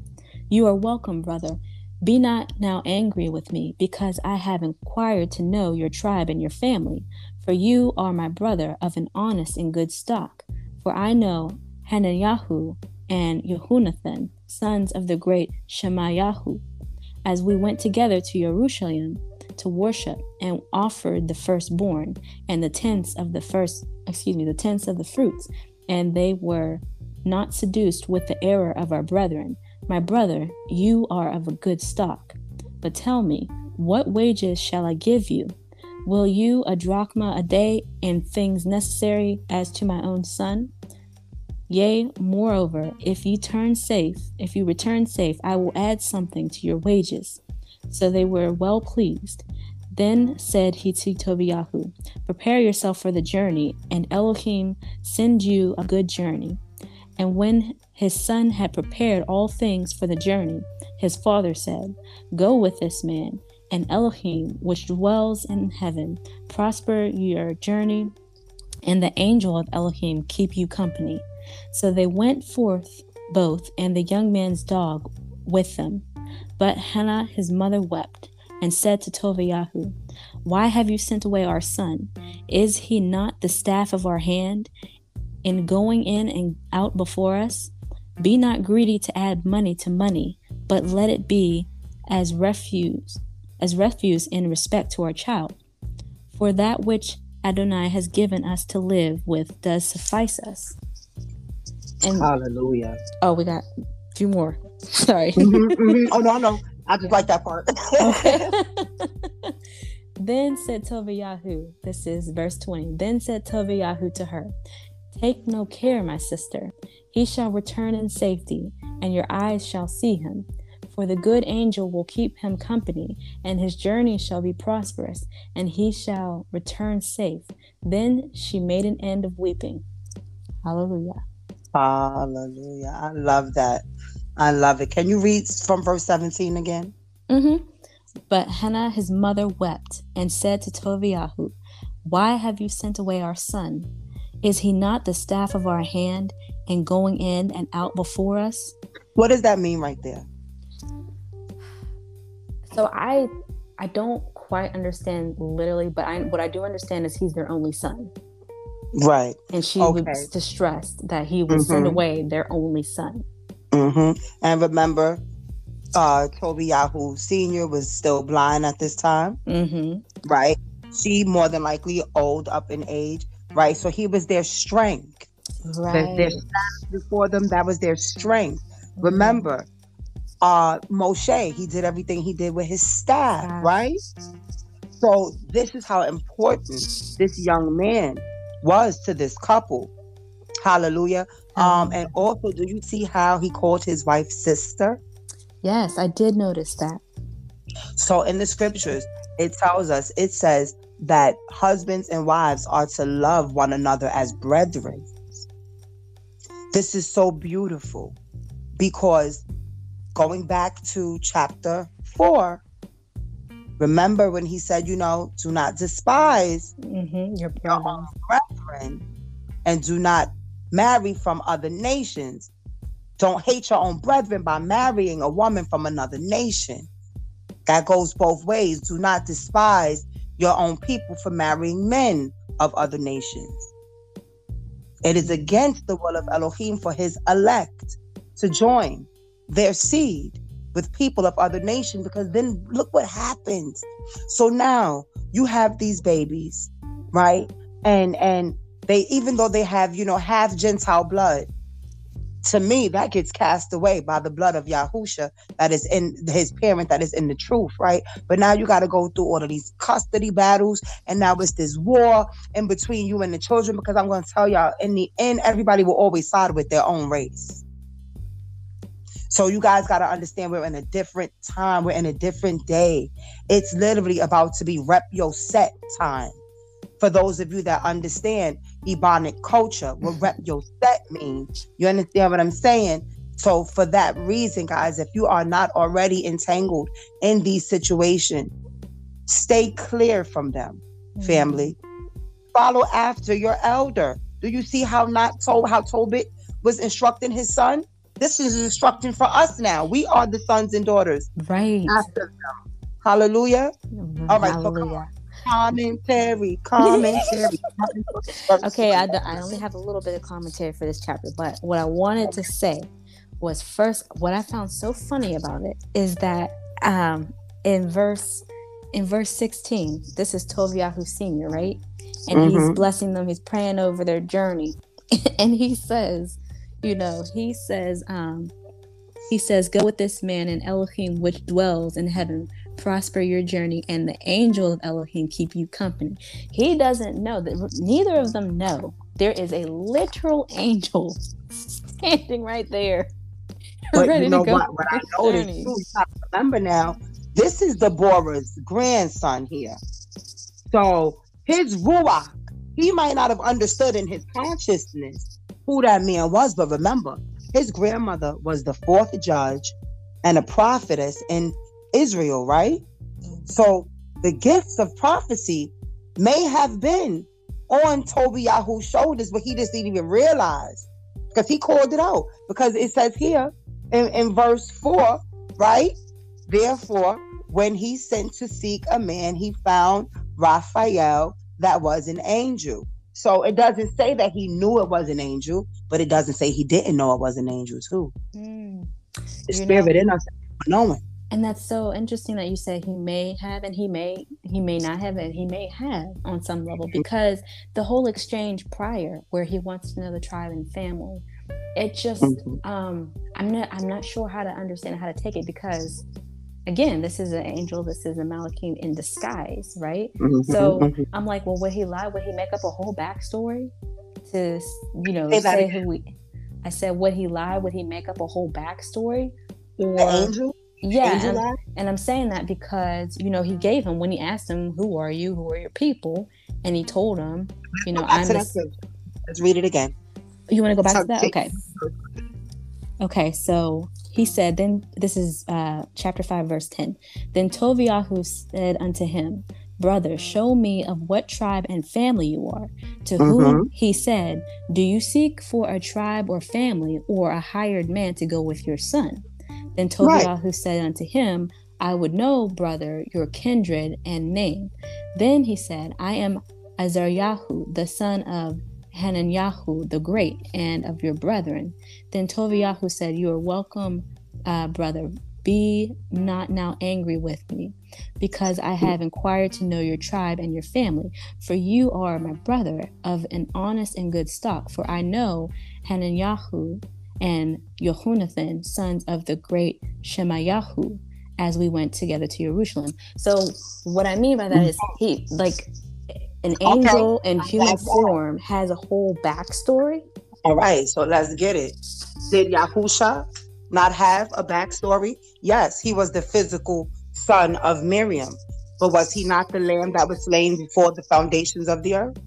You are welcome, brother. Be not now angry with me, because I have inquired to know your tribe and your family, for you are my brother of an honest and good stock. For I know Hananiah and Yehunathan, sons of the great Shemayahu, as we went together to Jerusalem to worship and offered the firstborn and the tenths of the first, excuse me, the tenths of the fruits, and they were not seduced with the error of our brethren. My brother, you are of a good stock. But tell me, what wages shall I give you? Will you a drachma a day and things necessary as to my own son? Yea, moreover, if you turn safe, if you return safe, I will add something to your wages. So they were well pleased. Then said he to Tobiyahu, Prepare yourself for the journey, and Elohim send you a good journey. And when his son had prepared all things for the journey, his father said, Go with this man, and Elohim, which dwells in heaven, prosper your journey, and the angel of Elohim keep you company. So they went forth both, and the young man's dog with them. But Hannah his mother wept, and said to Toviyahu, Why have you sent away our son? Is he not the staff of our hand? in going in and out before us? Be not greedy to add money to money, but let it be as refuse, as refuse in respect to our child. For that which Adonai has given us to live with does suffice us. And hallelujah. Oh, we got a few more. Sorry. mm-hmm, mm-hmm. Oh no, no. I just like that part. then said Toviyahu, this is verse 20. Then said Toviyahu to her, Take no care, my sister. He shall return in safety, and your eyes shall see him. For the good angel will keep him company, and his journey shall be prosperous, and he shall return safe. Then she made an end of weeping. Hallelujah. Hallelujah. I love that. I love it. Can you read from verse 17 again? Mm-hmm. But Hannah, his mother, wept and said to Toviyahu, Why have you sent away our son? Is he not the staff of our hand and going in and out before us? What does that mean right there? So I I don't quite understand literally, but I what I do understand is he's their only son. Right. And she okay. was distressed that he would mm-hmm. send away their only son. Mm-hmm. And remember, uh, Tobiyahu Sr. was still blind at this time. Mm-hmm. Right. She more than likely old up in age right? So he was their strength. Right. Their, before them, that was their strength. Mm-hmm. Remember, uh Moshe, he did everything he did with his staff, right? So this is how important this young man was to this couple. Hallelujah. Um, and also, do you see how he called his wife sister? Yes, I did notice that. So in the scriptures, it tells us, it says, that husbands and wives are to love one another as brethren. This is so beautiful because going back to chapter four, remember when he said, you know, do not despise mm-hmm, your, your brethren and do not marry from other nations. Don't hate your own brethren by marrying a woman from another nation. That goes both ways. Do not despise your own people for marrying men of other nations. It is against the will of Elohim for his elect to join their seed with people of other nations because then look what happens. So now you have these babies, right? And and they even though they have, you know, half Gentile blood, to me, that gets cast away by the blood of Yahusha that is in his parent, that is in the truth, right? But now you got to go through all of these custody battles, and now it's this war in between you and the children. Because I'm going to tell y'all, in the end, everybody will always side with their own race. So you guys got to understand we're in a different time. We're in a different day. It's literally about to be rep your set time for those of you that understand Ebonic culture, what rep your set means. You understand what I'm saying? So for that reason, guys, if you are not already entangled in these situations, stay clear from them, mm-hmm. family. Follow after your elder. Do you see how not told how Tobit was instructing his son? This is instruction for us now. We are the sons and daughters. Right. After them. Hallelujah. All right, so come Hallelujah. on. Commentary, commentary. okay, I, I only have a little bit of commentary for this chapter, but what I wanted to say was first, what I found so funny about it is that um, in verse in verse 16, this is Toviahu Senior, right? And he's Mhm. blessing them, he's praying over their journey. and he says, you know, he says, um, he says, Go with this man and Elohim which dwells in heaven, prosper your journey, and the angel of Elohim keep you company. He doesn't know that neither of them know there is a literal angel standing right there. But ready you know to go what? What I noticed journey. too, remember now, this is Deborah's grandson here. So his ruach, he might not have understood in his consciousness who that man was, but remember, his grandmother was the fourth judge and a prophetess in Israel, right? So the gifts of prophecy may have been on Tobiyahu's shoulders, but he just didn't even realize because he called it out. Because it says here in, in verse 4, right? Therefore, when he sent to seek a man, he found Raphael that was an angel. So it doesn't say that he knew it was an angel, but it doesn't say he didn't know it was an angel too. Mm. The You spirit know- in us knowing. And that's so interesting that you say he may have and he may he may not have and he may have on some level because the whole exchange prior where he wants to know the tribe and family, it just Mhm. um I'm not I'm not sure how to understand how to take it because again, this is an angel, this is a Malachim in disguise, right? Mhm, So. I'm like, well, would he lie? Would he make up a whole backstory to, you know, Say say who we? I said, would he lie? Would he make up a whole backstory? Or the angel, yeah, and, and I'm saying that because you know he gave him when he asked him, "Who are you? Who are your people?" and he told him, you know, I'm. The. Let's read it again. you want to go back So to that? Okay. Okay, so he said, then this is uh, chapter 5, verse 10. Then Toviahu said unto him, Brother, show me of what tribe and family you are. To whom he said, Do you seek for a tribe or family or a hired man to go with your son? Then Right. Toviahu said unto him, I would know, brother, your kindred and name. Then he said, I am Azaryahu, the son of Hananyahu the great, and of your brethren. Then Toviyahu said, You are welcome, uh, brother. Be not now angry with me, because I have inquired to know your tribe and your family. For you are my brother of an honest and good stock. For I know Hananyahu and Yehunathan, sons of the great Shemayahu, as we went together to Jerusalem. So, what I mean by that is, he like an angel in human form has a whole backstory. All right, so let's get it. Did Yahusha not have a backstory? Yes, he was the physical son of Miriam, but was he not the lamb that was slain before the foundations of the earth?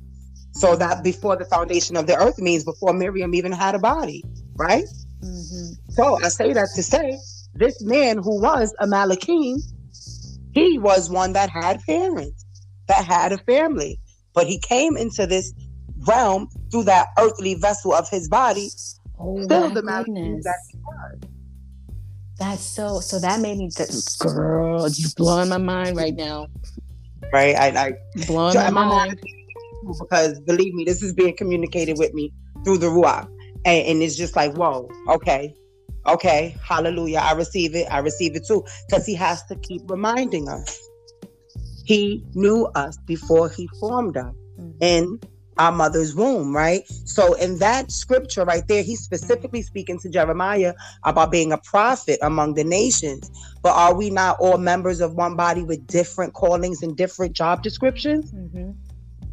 So that before the foundation of the earth means before Miriam even had a body, right? Mhm. So I say that to say this man who was a Malachim, he was one that had parents, that had a family, but he came into this realm through that earthly vessel of his body Oh still the Malachim that he was. That's so. So that made me. Th- girl, you blowing my mind right now. Right? I, I Blowing so my mind. because believe me, this is being communicated with me through the Ruach. And, and it's just like, whoa, okay, okay, hallelujah. I receive it. I receive it too. Because he has to keep reminding us. He knew us before he formed us Mhm. in our mother's womb, right? So in that scripture right there, he's specifically speaking to Jeremiah about being a prophet among the nations. But are we not all members of one body with different callings and different job descriptions? Mhm.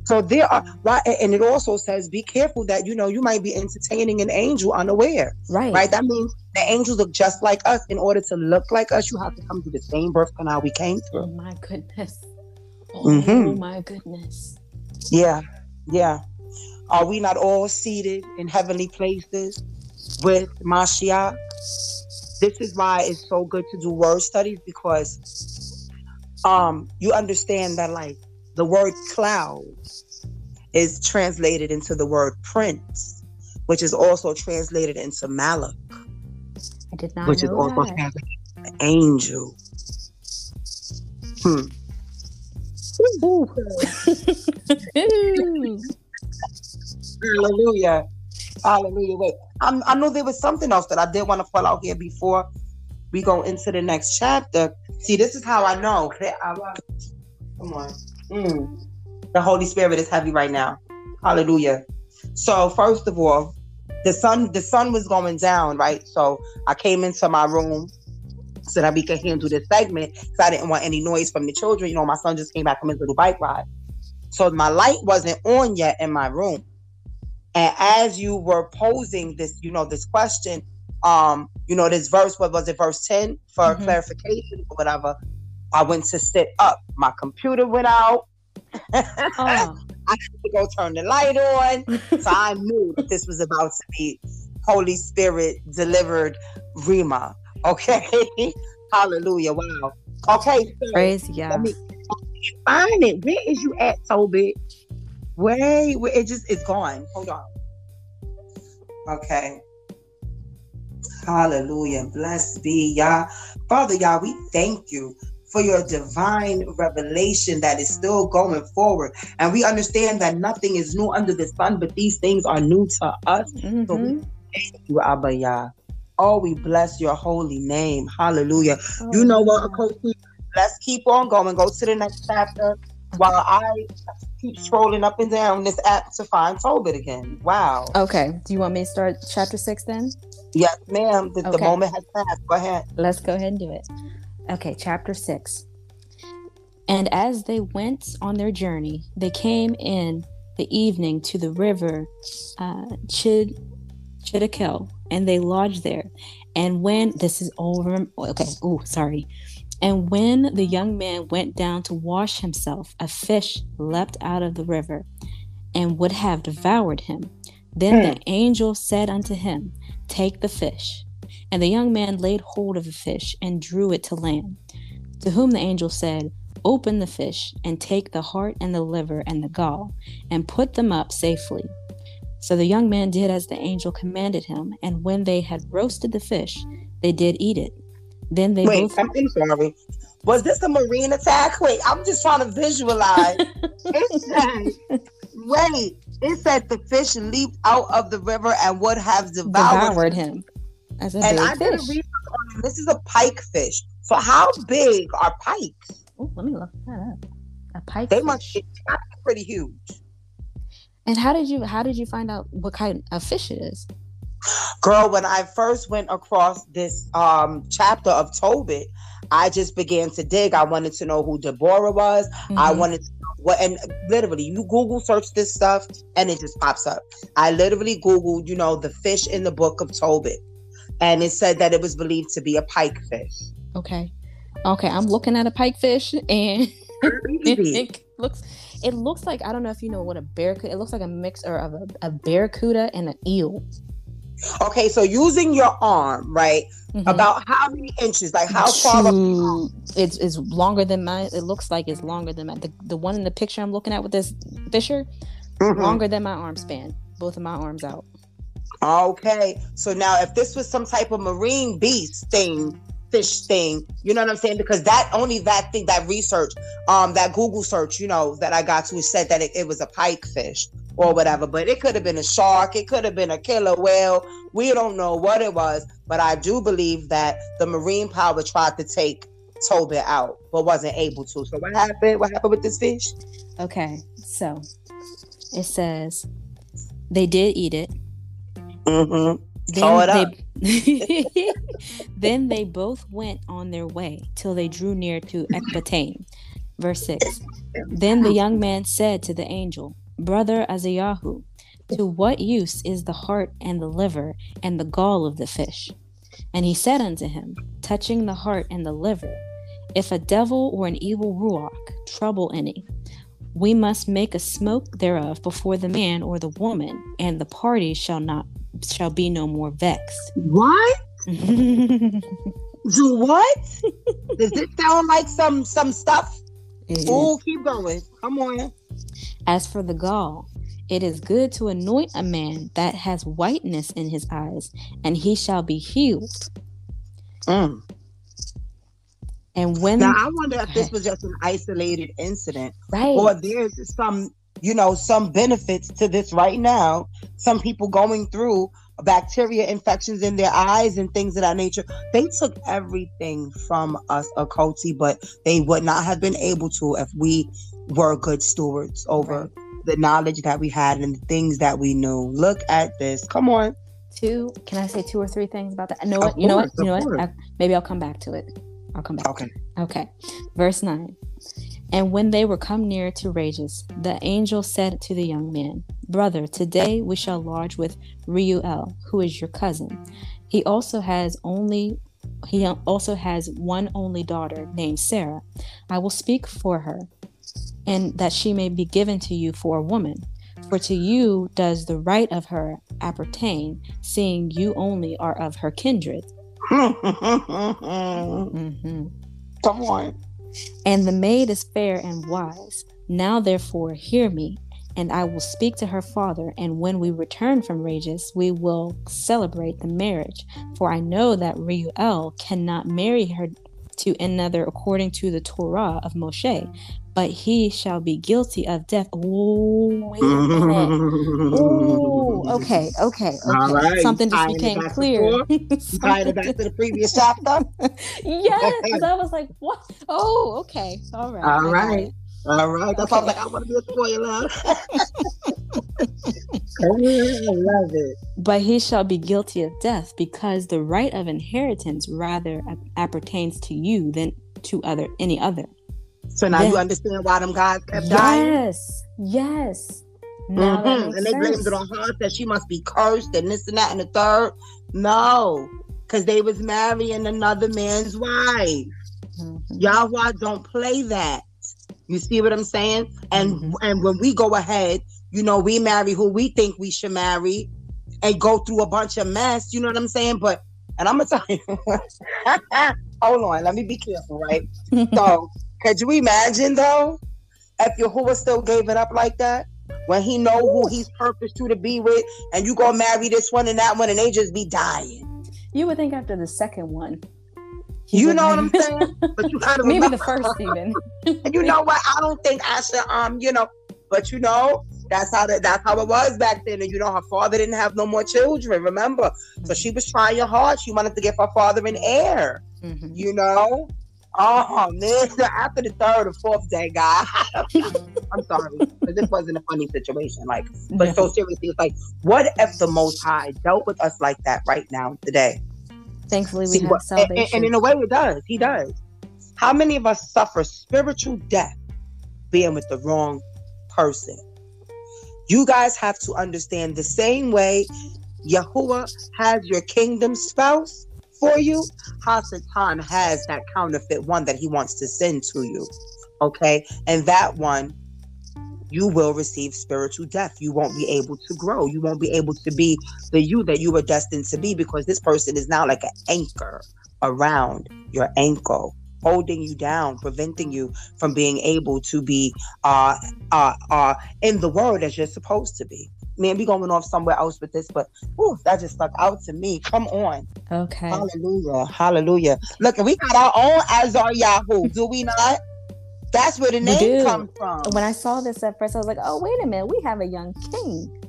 So there are right, and it also says, be careful that you know you might be entertaining an angel unaware, Right. right? That means the angels look just like us. In order to look like us, you have to come through the same birth canal we came Oh through. my goodness. Oh Mhm. my goodness. Yeah, yeah. Are we not all seated in heavenly places with Mashiach? This is why it's so good to do word studies because um you understand that like the word cloud is translated into the word prince, which is also translated into Malach. I did not which is also that. translated as angel. Hmm. Hallelujah. Hallelujah. Wait, I'm, I know there was something else that I did want to pull out here before we go into the next chapter. See, this is how I know. Come on. Mm. The Holy Spirit is heavy right now. Hallelujah. So first of all, the sun the sun was going down, right? So I came into my room so that we could handle this segment because I didn't want any noise from the children. You know, my son just came back from his little bike ride. So my light wasn't on yet in my room. And as you were posing this, you know, this question, um, you know, this verse, what was it, verse 10 for Mhm. clarification or whatever, I went to sit up. My computer went out. Oh, I had to go turn the light on. So I knew that this was about to be Holy Spirit delivered Rhema. Okay. Hallelujah. Wow. Okay. so praise yeah. let me find it. Where is you at, Toby? Wait, wait, it just it's gone. Hold on. Okay. Hallelujah. Blessed be Yah. Father Yah, we thank you for your divine revelation that is still going forward. And we understand that nothing is new under the sun, but these things are new to us. Mhm. You, Abba Yah. Oh, we bless your holy name. Hallelujah. Oh, You know what. Coach? Let's keep on going. Go to the next chapter while I keep scrolling up and down this app to find Tobit again. Wow. Okay. Do you want me to start chapter six then? Yes, ma'am. The, the moment has passed. Go ahead. Let's go ahead and do it. Okay, chapter 6. And as they went on their journey, they came in the evening to the river uh, Chid, Chidakel, and they lodged there. And when this is over, okay, oh, sorry. And when the young man went down to wash himself, a fish leapt out of the river and would have devoured him. Then the angel said unto him, Take the fish. And the young man laid hold of the fish and drew it to land. To whom the angel said, Open the fish and take the heart and the liver and the gall and put them up safely. So the young man did as the angel commanded him, and when they had roasted the fish, they did eat it. Then they Wait, both I'm, sorry. Was this a marine attack? Wait, I'm just trying to visualize. wait, it said the fish leaped out of the river and would have devoured. devoured him a And I big did a research on it. This is a pike fish. So how big are pikes? Ooh, let me look that up. A pike. They fish. must be pretty huge. And how did you how did you find out what kind of fish it is? Girl, when I first went across this um chapter of Tobit, I just began to dig. I wanted to know who Deborah was. I Mhm. wanted to know what and literally you Google search this stuff and it just pops up. I literally Googled, you know, the fish in the book of Tobit. And it said that it was believed to be a pike fish. Okay. Okay, I'm looking at a pike fish and it, looks it looks like I don't know if you know what a barracuda it looks like a mixer of a, a barracuda and an eel. Okay, so using your arm, right? Mhm. About how many inches? Like how far up Shoot. it's it's longer than mine. It looks like it's longer than mine. The, the one in the picture I'm looking at with this fisher, Mhm. longer than my arm span. Both of my arms out. Okay. So now if this was some type of marine beast thing, fish thing, you know what I'm saying? Because that only that thing, that research, um, that Google search, you know, that I got to said that it, it was a pike fish or whatever. But it could have been a shark, it could have been a killer whale. We don't know what it was, but I do believe that the marine power tried to take Tobit out, but wasn't able to. So what happened? What happened with this fish? Okay, so it says they did eat it. Mm-hmm. Up. they, then they both went on their way till they drew near to Ecbatane. Verse 6. Then the young man said to the angel, Brother Azayahu, to what use is the heart and the liver and the gall of the fish? And he said unto him, touching the heart and the liver, If a devil or an evil ruach trouble any, we must make a smoke thereof before the man or the woman, and the party shall not shall be no more vexed. What? Do what? Does it sound like some some stuff? Oh, keep going. Come on. As for the gall, it is good to anoint a man that has whiteness in his eyes, and he shall be healed. Mm. And when Now I wonder if this was just an isolated incident, right, or there's some, you know, some benefits to this right now. Some people going through bacteria infections in their eyes and things of that nature. They took everything from us, Okoti, but they would not have been able to if we were good stewards over the knowledge that we had and the things that we knew. Look at this. Come on. two. Can I say two or three things about that? You know what? You know what? You know what? I, maybe I'll come back to it. I'll come back. Okay. Okay. Verse 9. And when they were come near to Rages, the angel said to the young man, Brother, today we shall lodge with Reuel, who is your cousin. He also has only he also has one only daughter named Sarah. I will speak for her, and that she may be given to you for a woman. For to you does the right of her appertain, seeing you only are of her kindred. Mhm. Come on. And the maid is fair and wise. Now, therefore, hear me, and I will speak to her father. And when we return from Rages, we will celebrate the marriage. For I know that Reuel cannot marry her to another according to the Torah of Moshe, but he shall be guilty of death. Oh, wait a minute. Oh, okay, okay, okay. All right, Something just became clear. Something it back to the previous chapter. yes, 'cause I was like, what? Oh, okay. All right. All right. All right. That's why I was like, I want to be a spoiler. Oh, I love it. But he shall be guilty of death, because the right of inheritance rather appertains to you than to other any other. So now Yeah. you understand why them guys kept dying. Yes, yes. Now Mhm. And they blamed it on her that she must be cursed and this and that and the third. No, because they was marrying another man's wife. Mhm. Yahweh don't play that. You see what I'm saying? And Mhm. and when we go ahead, you know, we marry who we think we should marry and go through a bunch of mess, you know what I'm saying? But and I'm gonna tell you, hold on, let me be careful, right? So could you imagine though if Yahuwah still gave it up like that? When he know who he's purposed to to be with, and you go marry this one and that one, and they just be dying. You would think after the second one. You know what I'm saying? But you kind of Maybe the first even. And you know what? I don't think I should, um, you know, but you know, that's how that, that's how it was back then. And you know, her father didn't have no more children. Remember, so she was trying her hard. She wanted to give her father an heir. Mhm. You know. Oh man! After the third or fourth day, guy, I'm sorry, but this wasn't a funny situation. Like, but so seriously, it's like, what if the Most High dealt with us like that right now today? Thankfully, we See, have what- and, and- salvation. and in a way, it does. He does. How many of us suffer spiritual death being with the wrong person? You guys have to understand the same way Yahuwah has your kingdom spouse for you, Hasatan has that counterfeit one that he wants to send to you. Okay? And that one, you will receive spiritual death. You won't be able to grow. You won't be able to be the you that you were destined to be because this person is now like an anchor around your ankle holding you down preventing you from being able to be uh uh uh in the world as you're supposed to be man we going off somewhere else with this but whew, that just stuck out to me. Come on. Okay. hallelujah. Hallelujah. Look we got our own Azaryahu do we not? That's where the name comes from. When I saw this at first, I was like, "Oh, wait a minute, we have a young king."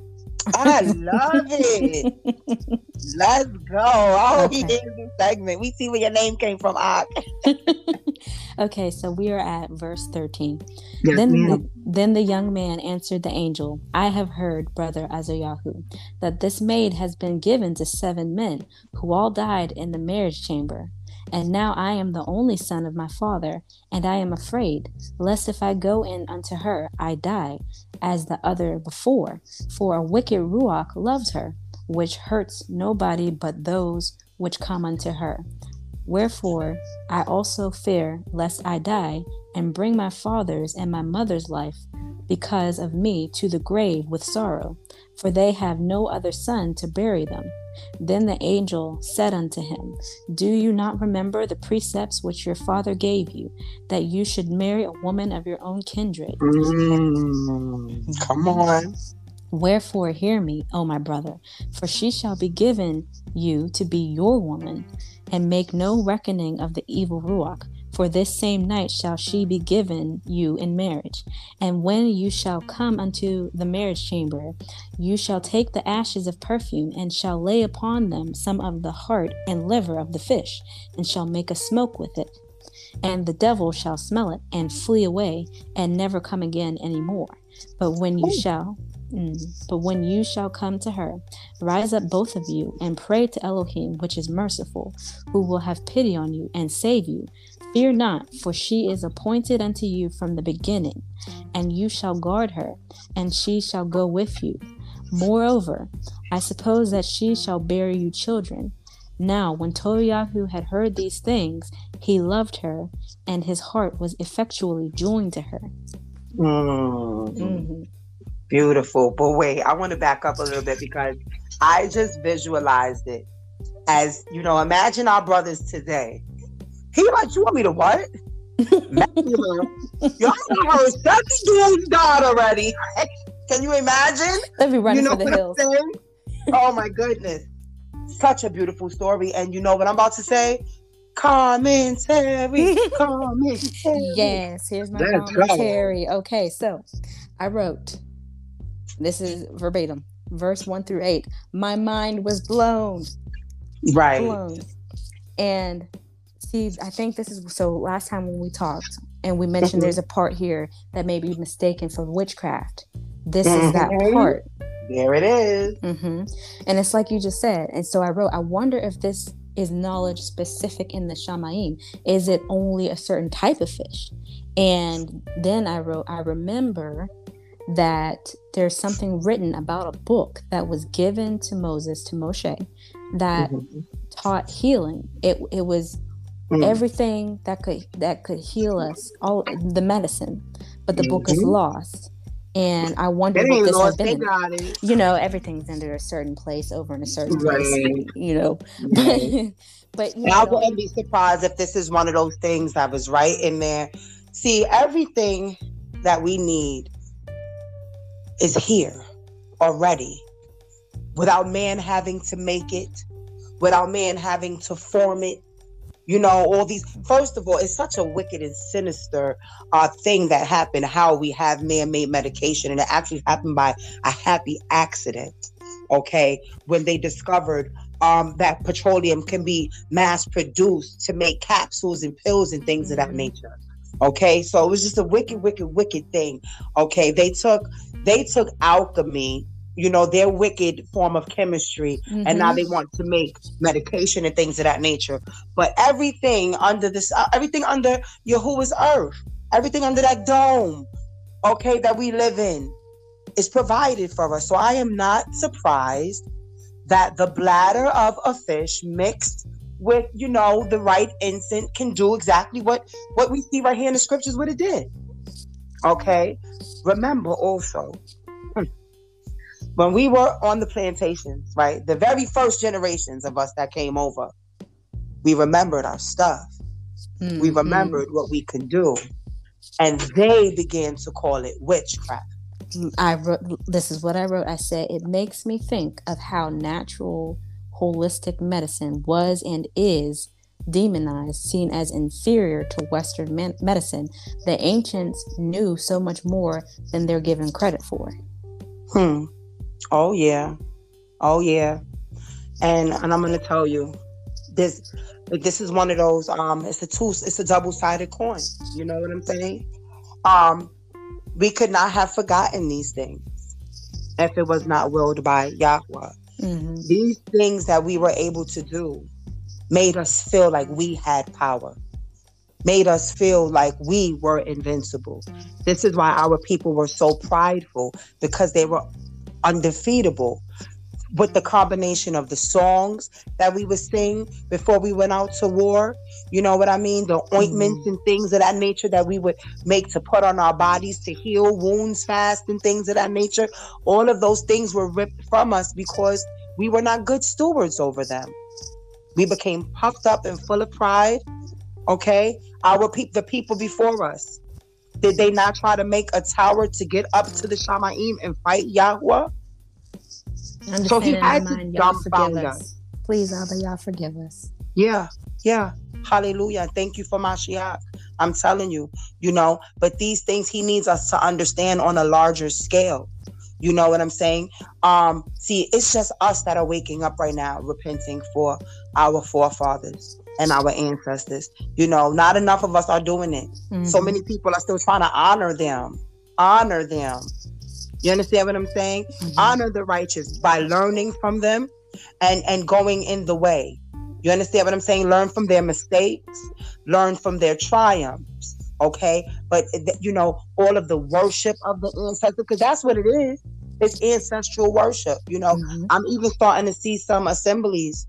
I love it let's go oh Okay. here's the segment we see where your name came from Ak. okay, so we are at verse 13. Yes, then, the, then the young man answered the angel, I have heard, brother Azayahu, that this maid has been given to seven men, who all died in the marriage chamber. And now I am the only son of my father, and I am afraid, lest if I go in unto her, I die, as the other before. For a wicked Ruach loves her, which hurts nobody but those which come unto her. Wherefore I also fear lest I die and bring my father's and my mother's life because of me to the grave with sorrow, for they have no other son to bury them. Then the angel said unto him, Do you not remember the precepts which your father gave you, that you should marry a woman of your own kindred? Mm, come on. Wherefore, hear me, O my brother, for she shall be given you to be your woman, and make no reckoning of the evil Ruach. For this same night shall she be given you in marriage. And when you shall come unto the marriage chamber, you shall take the ashes of perfume, and shall lay upon them some of the heart and liver of the fish, and shall make a smoke with it. And the devil shall smell it, and flee away, and never come again any more. But when you Ooh. shall Mm. But when you shall come to her, rise up both of you and pray to Elohim, which is merciful, who will have pity on you and save you. Fear not, for she is appointed unto you from the beginning, and you shall guard her, and she shall go with you. Moreover, I suppose that she shall bear you children. Now, when Tobiyahu had heard these things, he loved her, and his heart was effectually joined to her. Mm. Mm-hmm. Beautiful. But wait, I want to back up a little bit because I just visualized it as, you know, imagine our brothers today. He like, you want me to what? Y'all heard seven dudes died already. Can you imagine? Let me run you know for the hills. Oh my goodness. Such a beautiful story. And you know what I'm about to say? Commentary. commentary. Yes, here's my That's commentary. Right. Okay, so I wrote this is verbatim, verse one through eight. My mind was blown. Right. Blown. And see, I think this is so last time when we talked and we mentioned mm-hmm. there's a part here that may be mistaken for witchcraft. This mm-hmm. is that mm-hmm. part. There it is. Mm-hmm. And it's like you just said. And so I wrote, I wonder if this is knowledge specific in the Shamaim. Is it only a certain type of fish? And then I wrote, I remember that there's something written about a book that was given to Moses to Moshe that mm-hmm. taught healing. It it was mm. everything that could that could heal us, all the medicine, but the mm-hmm. book is mm-hmm. lost. And I wonder what this has been. You know, everything's under a certain place over in a certain right. place. You know, right. but you I wouldn't be surprised if this is one of those things that was right in there. See, everything that we need is here already without man having to make it, without man having to form it. You know, all these, first of all, it's such a wicked and sinister uh, thing that happened, how we have man made medication. And it actually happened by a happy accident, okay, when they discovered um, that petroleum can be mass produced to make capsules and pills and things of that mm-hmm. nature. Okay, so it was just a wicked, wicked, wicked thing. Okay, they took they took alchemy, you know, their wicked form of chemistry, mm-hmm. and now mm-hmm. they want to make medication and things of that nature. But everything under this, uh, everything under Yahuwah's earth, everything under that dome, okay, that we live in, is provided for us. So I am not surprised that the bladder of a fish mixed with you know the right instant can do exactly what what we see right here in the scriptures what it did okay remember also when we were on the plantations right the very first generations of us that came over we remembered our stuff mm-hmm. we remembered what we could do and they began to call it witchcraft I wrote this is what I wrote. I said it makes me think of how natural holistic medicine was and is demonized, seen as inferior to Western me- medicine, the ancients knew so much more than they're given credit for. Hmm. Oh yeah. Oh yeah. And and I'm gonna tell you, this this is one of those. Um, it's a two. It's a double sided coin. You know what I'm saying? Um, we could not have forgotten these things if it was not willed by Yahweh. Mm-hmm. These things that we were able to do made us feel like we had power, made us feel like we were invincible. This is why our people were so prideful because they were undefeatable with the combination of the songs that we would sing before we went out to war. You know what I mean? The ointments mm-hmm. and things of that nature that we would make to put on our bodies to heal wounds fast and things of that nature. All of those things were ripped from us because we were not good stewards over them. We became puffed up and full of pride. Okay, our pe- the people before us, did they not try to make a tower to get up to the Shamaim and fight Yahweh? So he saying in my had to dumbfound forgive us. us. Please, Abba, y'all forgive us. Yeah, yeah. Hallelujah. Thank you for Mashiach. I'm telling you, you know, but these things he needs us to understand on a larger scale. You know what I'm saying? Um, see, it's just us that are waking up right now, repenting for our forefathers and our ancestors. You know, not enough of us are doing it. So Mhm. many people are still trying to honor them. Honor them. You understand what I'm saying? Mhm. honor the righteous by learning from them and and going in the way you understand what i'm saying learn from their mistakes learn from their triumphs okay but you know all of the worship of the ancestors because that's what it is it's ancestral worship you know Mhm. i'm even starting to see some assemblies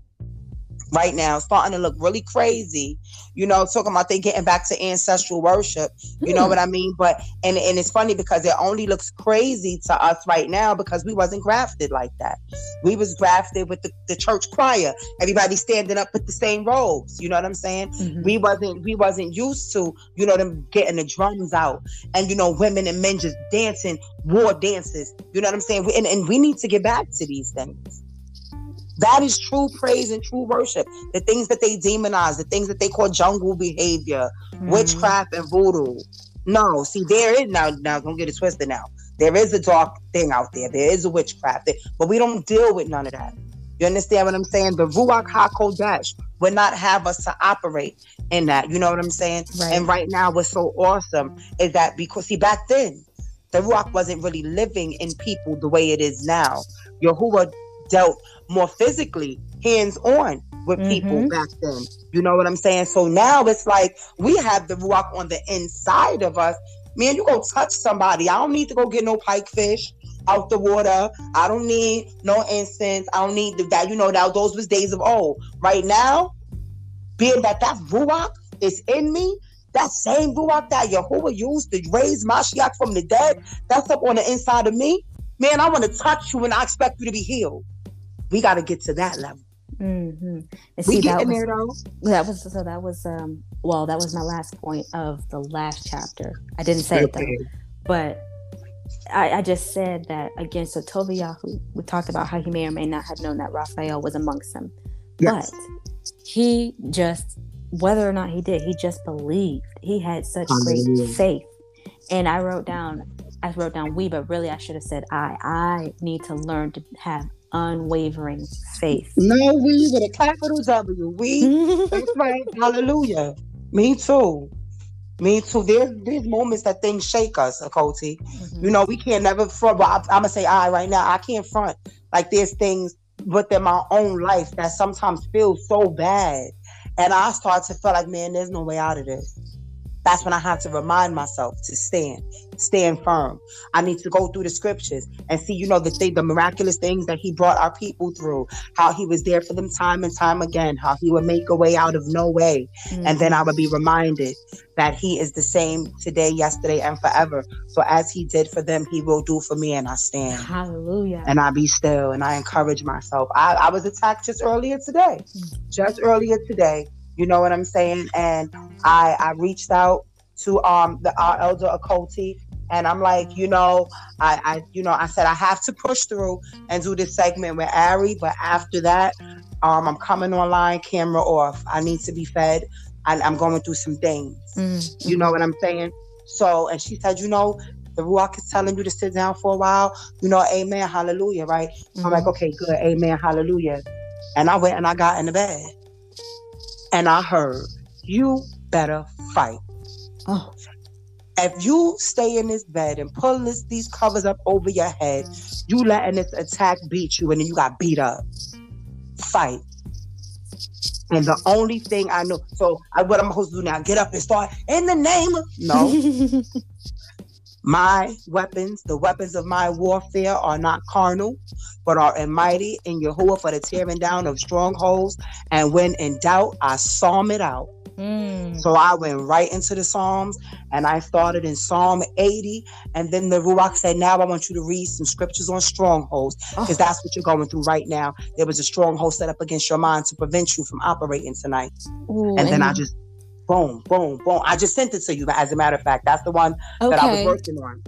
right now starting to look really crazy you know talking about they getting back to ancestral worship you know Hmm. what i mean? But and and it's funny because it only looks crazy to us right now because we wasn't grafted like that. We was grafted with the, the church choir everybody standing up with the same robes you know what i'm saying? Mhm. we wasn't we wasn't used to you know them getting the drums out and you know women and men just dancing war dances you know what i'm saying? And, and we need to get back to these things that is true praise and true worship. The things that they demonize the things that they call jungle behavior Mhm. witchcraft and voodoo. No see there is now now don't get it twisted now. There is a dark thing out there. There is a witchcraft there, but we don't deal with none of that. You understand what i'm saying? The ruach hakodesh would not have us to operate in that. You know what i'm saying? Right. and right now what's so awesome is that because see back then the ruach wasn't really living in people the way it is now. Yahuwah dealt more physically hands on with people Mhm. back then. You know what i'm saying? So now it's like we have the ruach on the inside of us. Man you go touch somebody. I don't need to go get no pike fish out the water. I don't need no incense. I don't need that. You know that those was days of old. Right now being that that ruach is in me that same ruach that Yahuwah used to raise Mashiach from the dead, that's up on the inside of me. Man, I want to touch you and I expect you to be healed. We got to get to that level. Mhm. And We see, that getting was, there though. that was so that was um well that was my last point of the last chapter. I didn't say it though, but I, I just said that again. So Tobiyahu, we talked about how he may or may not have known that Raphael was amongst them, Yes. but he just whether or not he did, he just believed. He had such Hallelujah. great faith, and I wrote down. I wrote down we, but really I should have said I. I need to learn to have unwavering faith. No, we with a capital W. We. That's right. Hallelujah. Me too. Me too. There's there's moments that things shake us, Akoti. Mhm. You know, we can't never front. But I, I'm gonna say I right now. I can't front. Like there's things within my own life that sometimes feel so bad, and I start to feel like, man, there's no way out of this. That's when I have to remind myself to stand, stand firm. I need to go through the scriptures and see, you know, the thing, the miraculous things that He brought our people through. How He was there for them time and time again. How He would make a way out of no way and then I would be reminded that He is the same today, yesterday, and forever. So as He did for them, He will do for me, and I stand Hallelujah. and I be still and I encourage myself. I, I was attacked just earlier today, mm. just earlier today. You know what I'm saying? And I I reached out to um the our elder Okoti. And I'm like, you know, I, I, you know, I said I have to push through and do this segment with Ari, but after that, um, I'm coming online, camera off. I need to be fed. and I'm going through some things. Mm, You know what I'm saying? So, and she said, you know, the Ruach is telling you to sit down for a while. You know, amen, hallelujah, right? mhm. I'm like, okay, good, amen, hallelujah. And I went and I got in the bed. And I heard, you better fight. oh, If you stay in this bed and pull this, these covers up over your head, you letting this attack beat you and then you got beat up. Fight. And the only thing I know, so I, what I'm supposed to do now, get up and start in the name of, no, my weapons, the weapons of my warfare are not carnal, but are in mighty in Yahuwah for the tearing down of strongholds. And when in doubt, I psalm it out. Mm, So I went right into the Psalms and I started in Psalm 80. And then the Ruach said, Now I want you to read some scriptures on strongholds because oh, that's what you're going through right now. There was a stronghold set up against your mind to prevent you from operating tonight. ooh, And then I just, boom, boom, boom. I just sent it to you, as a matter of fact. That's the one that I was working on.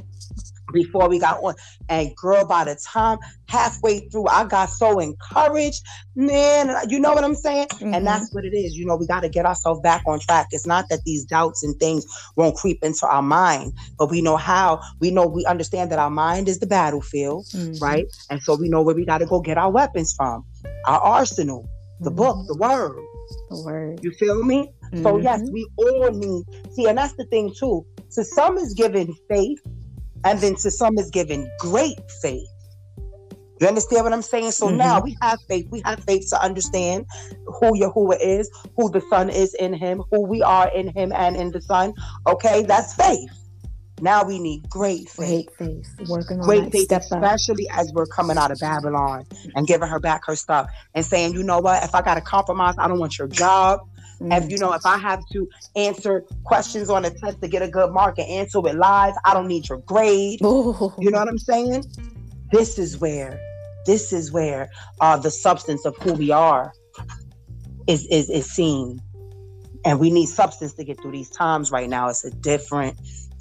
before we got on. And girl, by the time halfway through, I got so encouraged, man. You know what I'm saying? Mm-hmm. And that's what it is. You know, we got to get ourselves back on track. It's not that these doubts and things won't creep into our mind, but we know how. We know we understand that our mind is the battlefield, mm-hmm. right? And so we know where we got to go get our weapons from, our arsenal, the mm-hmm. book, the word. The word. You feel me? So yes, mm-hmm. we all need see, and that's the thing too. To some is given faith, and then to some is given great faith. You understand what I'm saying? So mm-hmm. now we have faith. We have faith to understand who Yahuwah is, who the Son is in Him, who we are in Him and in the Son. Okay, that's faith. Now we need great faith. Great faith. Working on great faith, especially up. as we're coming out of Babylon and giving her back her stuff and saying, you know what, if I got to compromise, I don't want your job. Mm. If you know, if I have to answer questions on a test to get a good mark and answer with lies, I don't need your grade. Ooh. You know what I'm saying? This is where, this is where uh, the substance of who we are is is is seen, and we need substance to get through these times. Right now, it's a different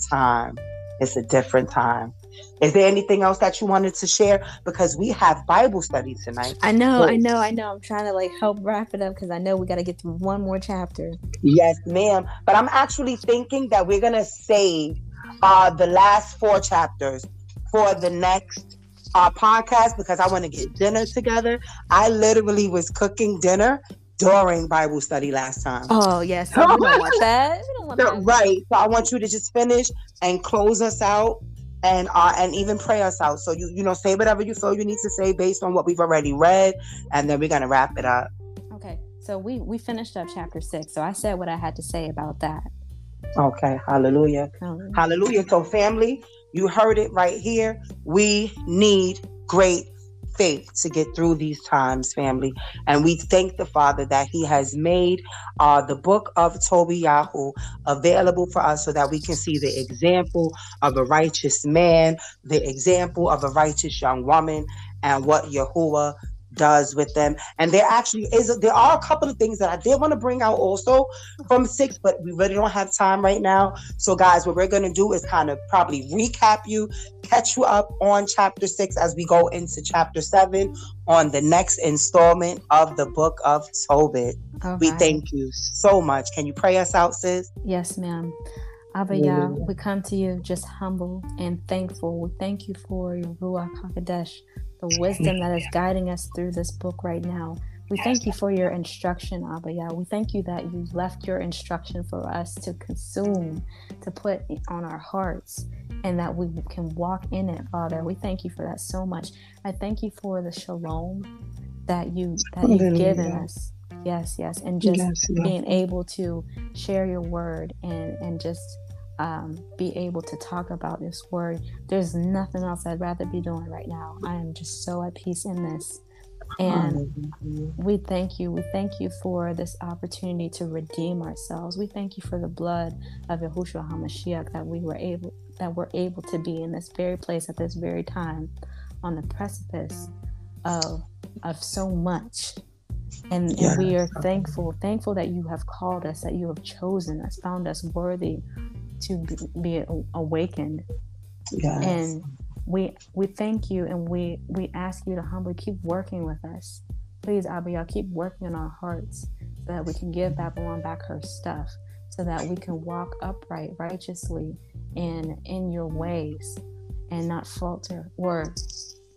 time. It's a different time. Is there anything else that you wanted to share? Because we have Bible study tonight. I know, so, I know, I know. I'm trying to like help wrap it up because I know we got to get through one more chapter. Yes, ma'am. But I'm actually thinking that we're gonna save uh, the last four chapters for the next uh, podcast because I want to get dinner together. I literally was cooking dinner during Bible study last time. Oh yes, so we don't want that. We don't want that. Right. So I want you to just finish and close us out and uh, and even pray us out. So you you know say whatever you feel you need to say based on what we've already read, and then we're gonna wrap it up. Okay, so we we finished up chapter six. So I said what I had to say about that. Okay, hallelujah, hallelujah. hallelujah. So family, you heard it right here. We need great faith to get through these times, family. And we thank the Father that He has made uh, the book of Tobiyahu available for us so that we can see the example of a righteous man, the example of a righteous young woman, and what Yahuwah does with them. And there actually is there are a couple of things that I did want to bring out also from six, but we really don't have time right now. So guys, what we're gonna do is kind of probably recap you, catch you up on chapter six as we go into chapter seven on the next installment of the book of Tobit. We thank you so much. Can you pray us out, sis? Yes, ma'am. Abba Yah, we come to you just humble and thankful. We thank you for your Ruach HaKodesh the wisdom that is guiding us through this book right now. We thank you for your instruction, Abba Yah. We thank you that you left your instruction for us to consume, to put on our hearts, and that we can walk in it, Father. We thank you for that so much. I thank you for the shalom that you that you've given us. Yes, yes, and just yes, yes. being able to share your word and and just um, be able to talk about this word. There's nothing else I'd rather be doing right now. I am just so at peace in this. And we thank you. We thank you for this opportunity to redeem ourselves. We thank you for the blood of Yahushua HaMashiach that we were able that we're able to be in this very place at this very time on the precipice of of so much. And, and we are thankful, thankful that you have called us, that you have chosen us, found us worthy to be awakened. Yes. And we we thank you and we we ask you to humbly keep working with us. Please, Abba, keep working in our hearts so that we can give Babylon back her stuff, so that we can walk upright, righteously, and in your ways, and not falter. Or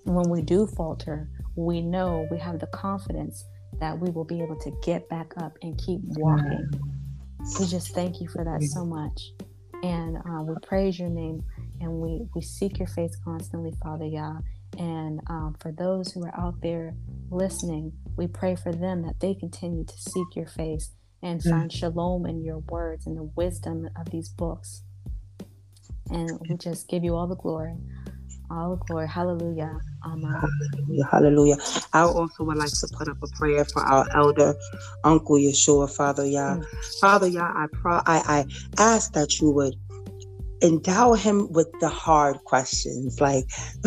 when we do falter, we know we have the confidence that we will be able to get back up and keep walking. We just thank you for that so much and uh, we praise your name and we, we seek your face constantly, Father Yah. And um, for those who are out there listening, we pray for them that they continue to seek your face and find shalom in your words and the wisdom of these books. And we just give you all the glory. All glory. Hallelujah. Amen. Hallelujah. Hallelujah. I also would like to put up a prayer for our elder Uncle Yeshua, Father Yah. Mm. Father Yah, I, pro- I, I ask that you would endow him with the hard questions like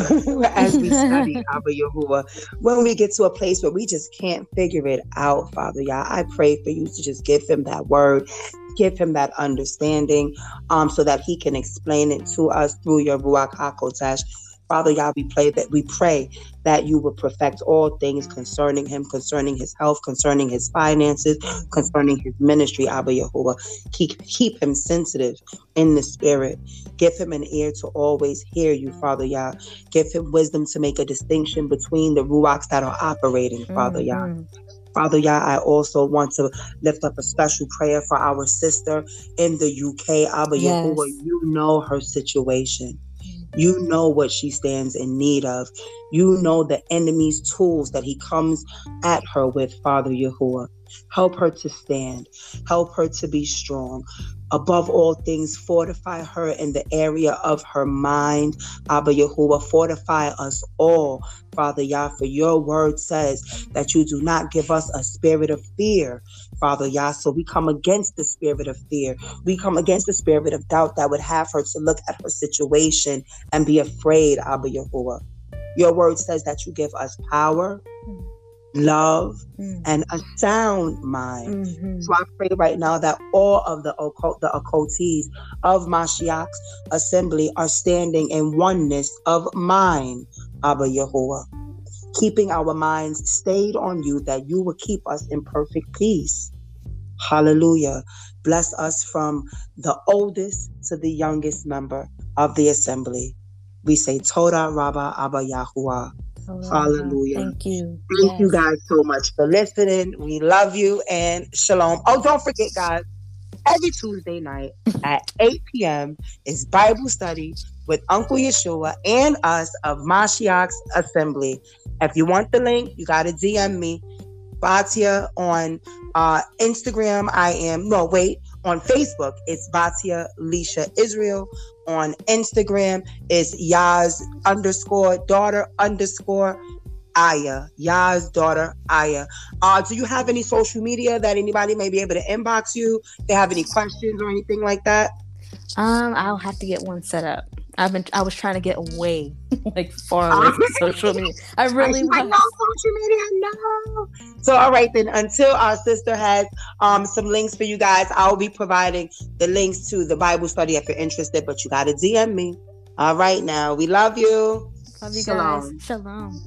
as we study Abba Yahuwah when we get to a place where we just can't figure it out father Yah I pray for you to just give him that word give him that understanding um, so that he can explain it to us through your Ruach HaKodesh. Father God, we pray that we pray that you will perfect all things concerning him, concerning his health, concerning his finances, concerning his ministry, Abba Yahuwah. Keep, keep him sensitive in the spirit. Give him an ear to always hear you, Father Yah. Give him wisdom to make a distinction between the ruachs that are operating, Father mm-hmm. Yah. Father Yah, I also want to lift up a special prayer for our sister in the UK, Abba yes. You know her situation. You know what she stands in need of. You know the enemy's tools that he comes at her with, Father Yahuwah. Help her to stand. Help her to be strong. Above all things, fortify her in the area of her mind. Abba Yahuwah, fortify us all, Father Yah, for your word says that you do not give us a spirit of fear, Father Yah. So we come against the spirit of fear. We come against the spirit of doubt that would have her to look at her situation and be afraid, Abba Yahuwah. Your word says that you give us power, mm-hmm. Love, mm. and a sound mind. Mm-hmm. So I pray right now that all of the occult, the occultees of Mashiach's assembly are standing in oneness of mind, Abba Yahuwah. Keeping our minds stayed on you, that you will keep us in perfect peace. Hallelujah. Bless us from the oldest to the youngest member of the assembly. We say Toda Rabba Abba Yahuwah. Hallelujah. Thank you. Thank yes. you guys so much for listening. We love you and shalom. Oh, don't forget, guys, every Tuesday night at 8 p.m. is Bible study with Uncle Yeshua and us of Mashiach's Assembly. If you want the link, you got to DM me. Batia on uh, Instagram. I am, no, wait, on Facebook, it's Batia Lisha Israel. On Instagram, it's Yaz underscore daughter underscore Aya. Yaz daughter Aya. Uh, do you have any social media that anybody may be able to inbox you? If they have any questions or anything like that? Um, I'll have to get one set up. I've been I was trying to get away, like far away from social media. I really I, I know social media, no. So all right then, until our sister has um some links for you guys, I'll be providing the links to the Bible study if you're interested, but you gotta DM me. All right now. We love you. Love you Shalom. guys. Shalom.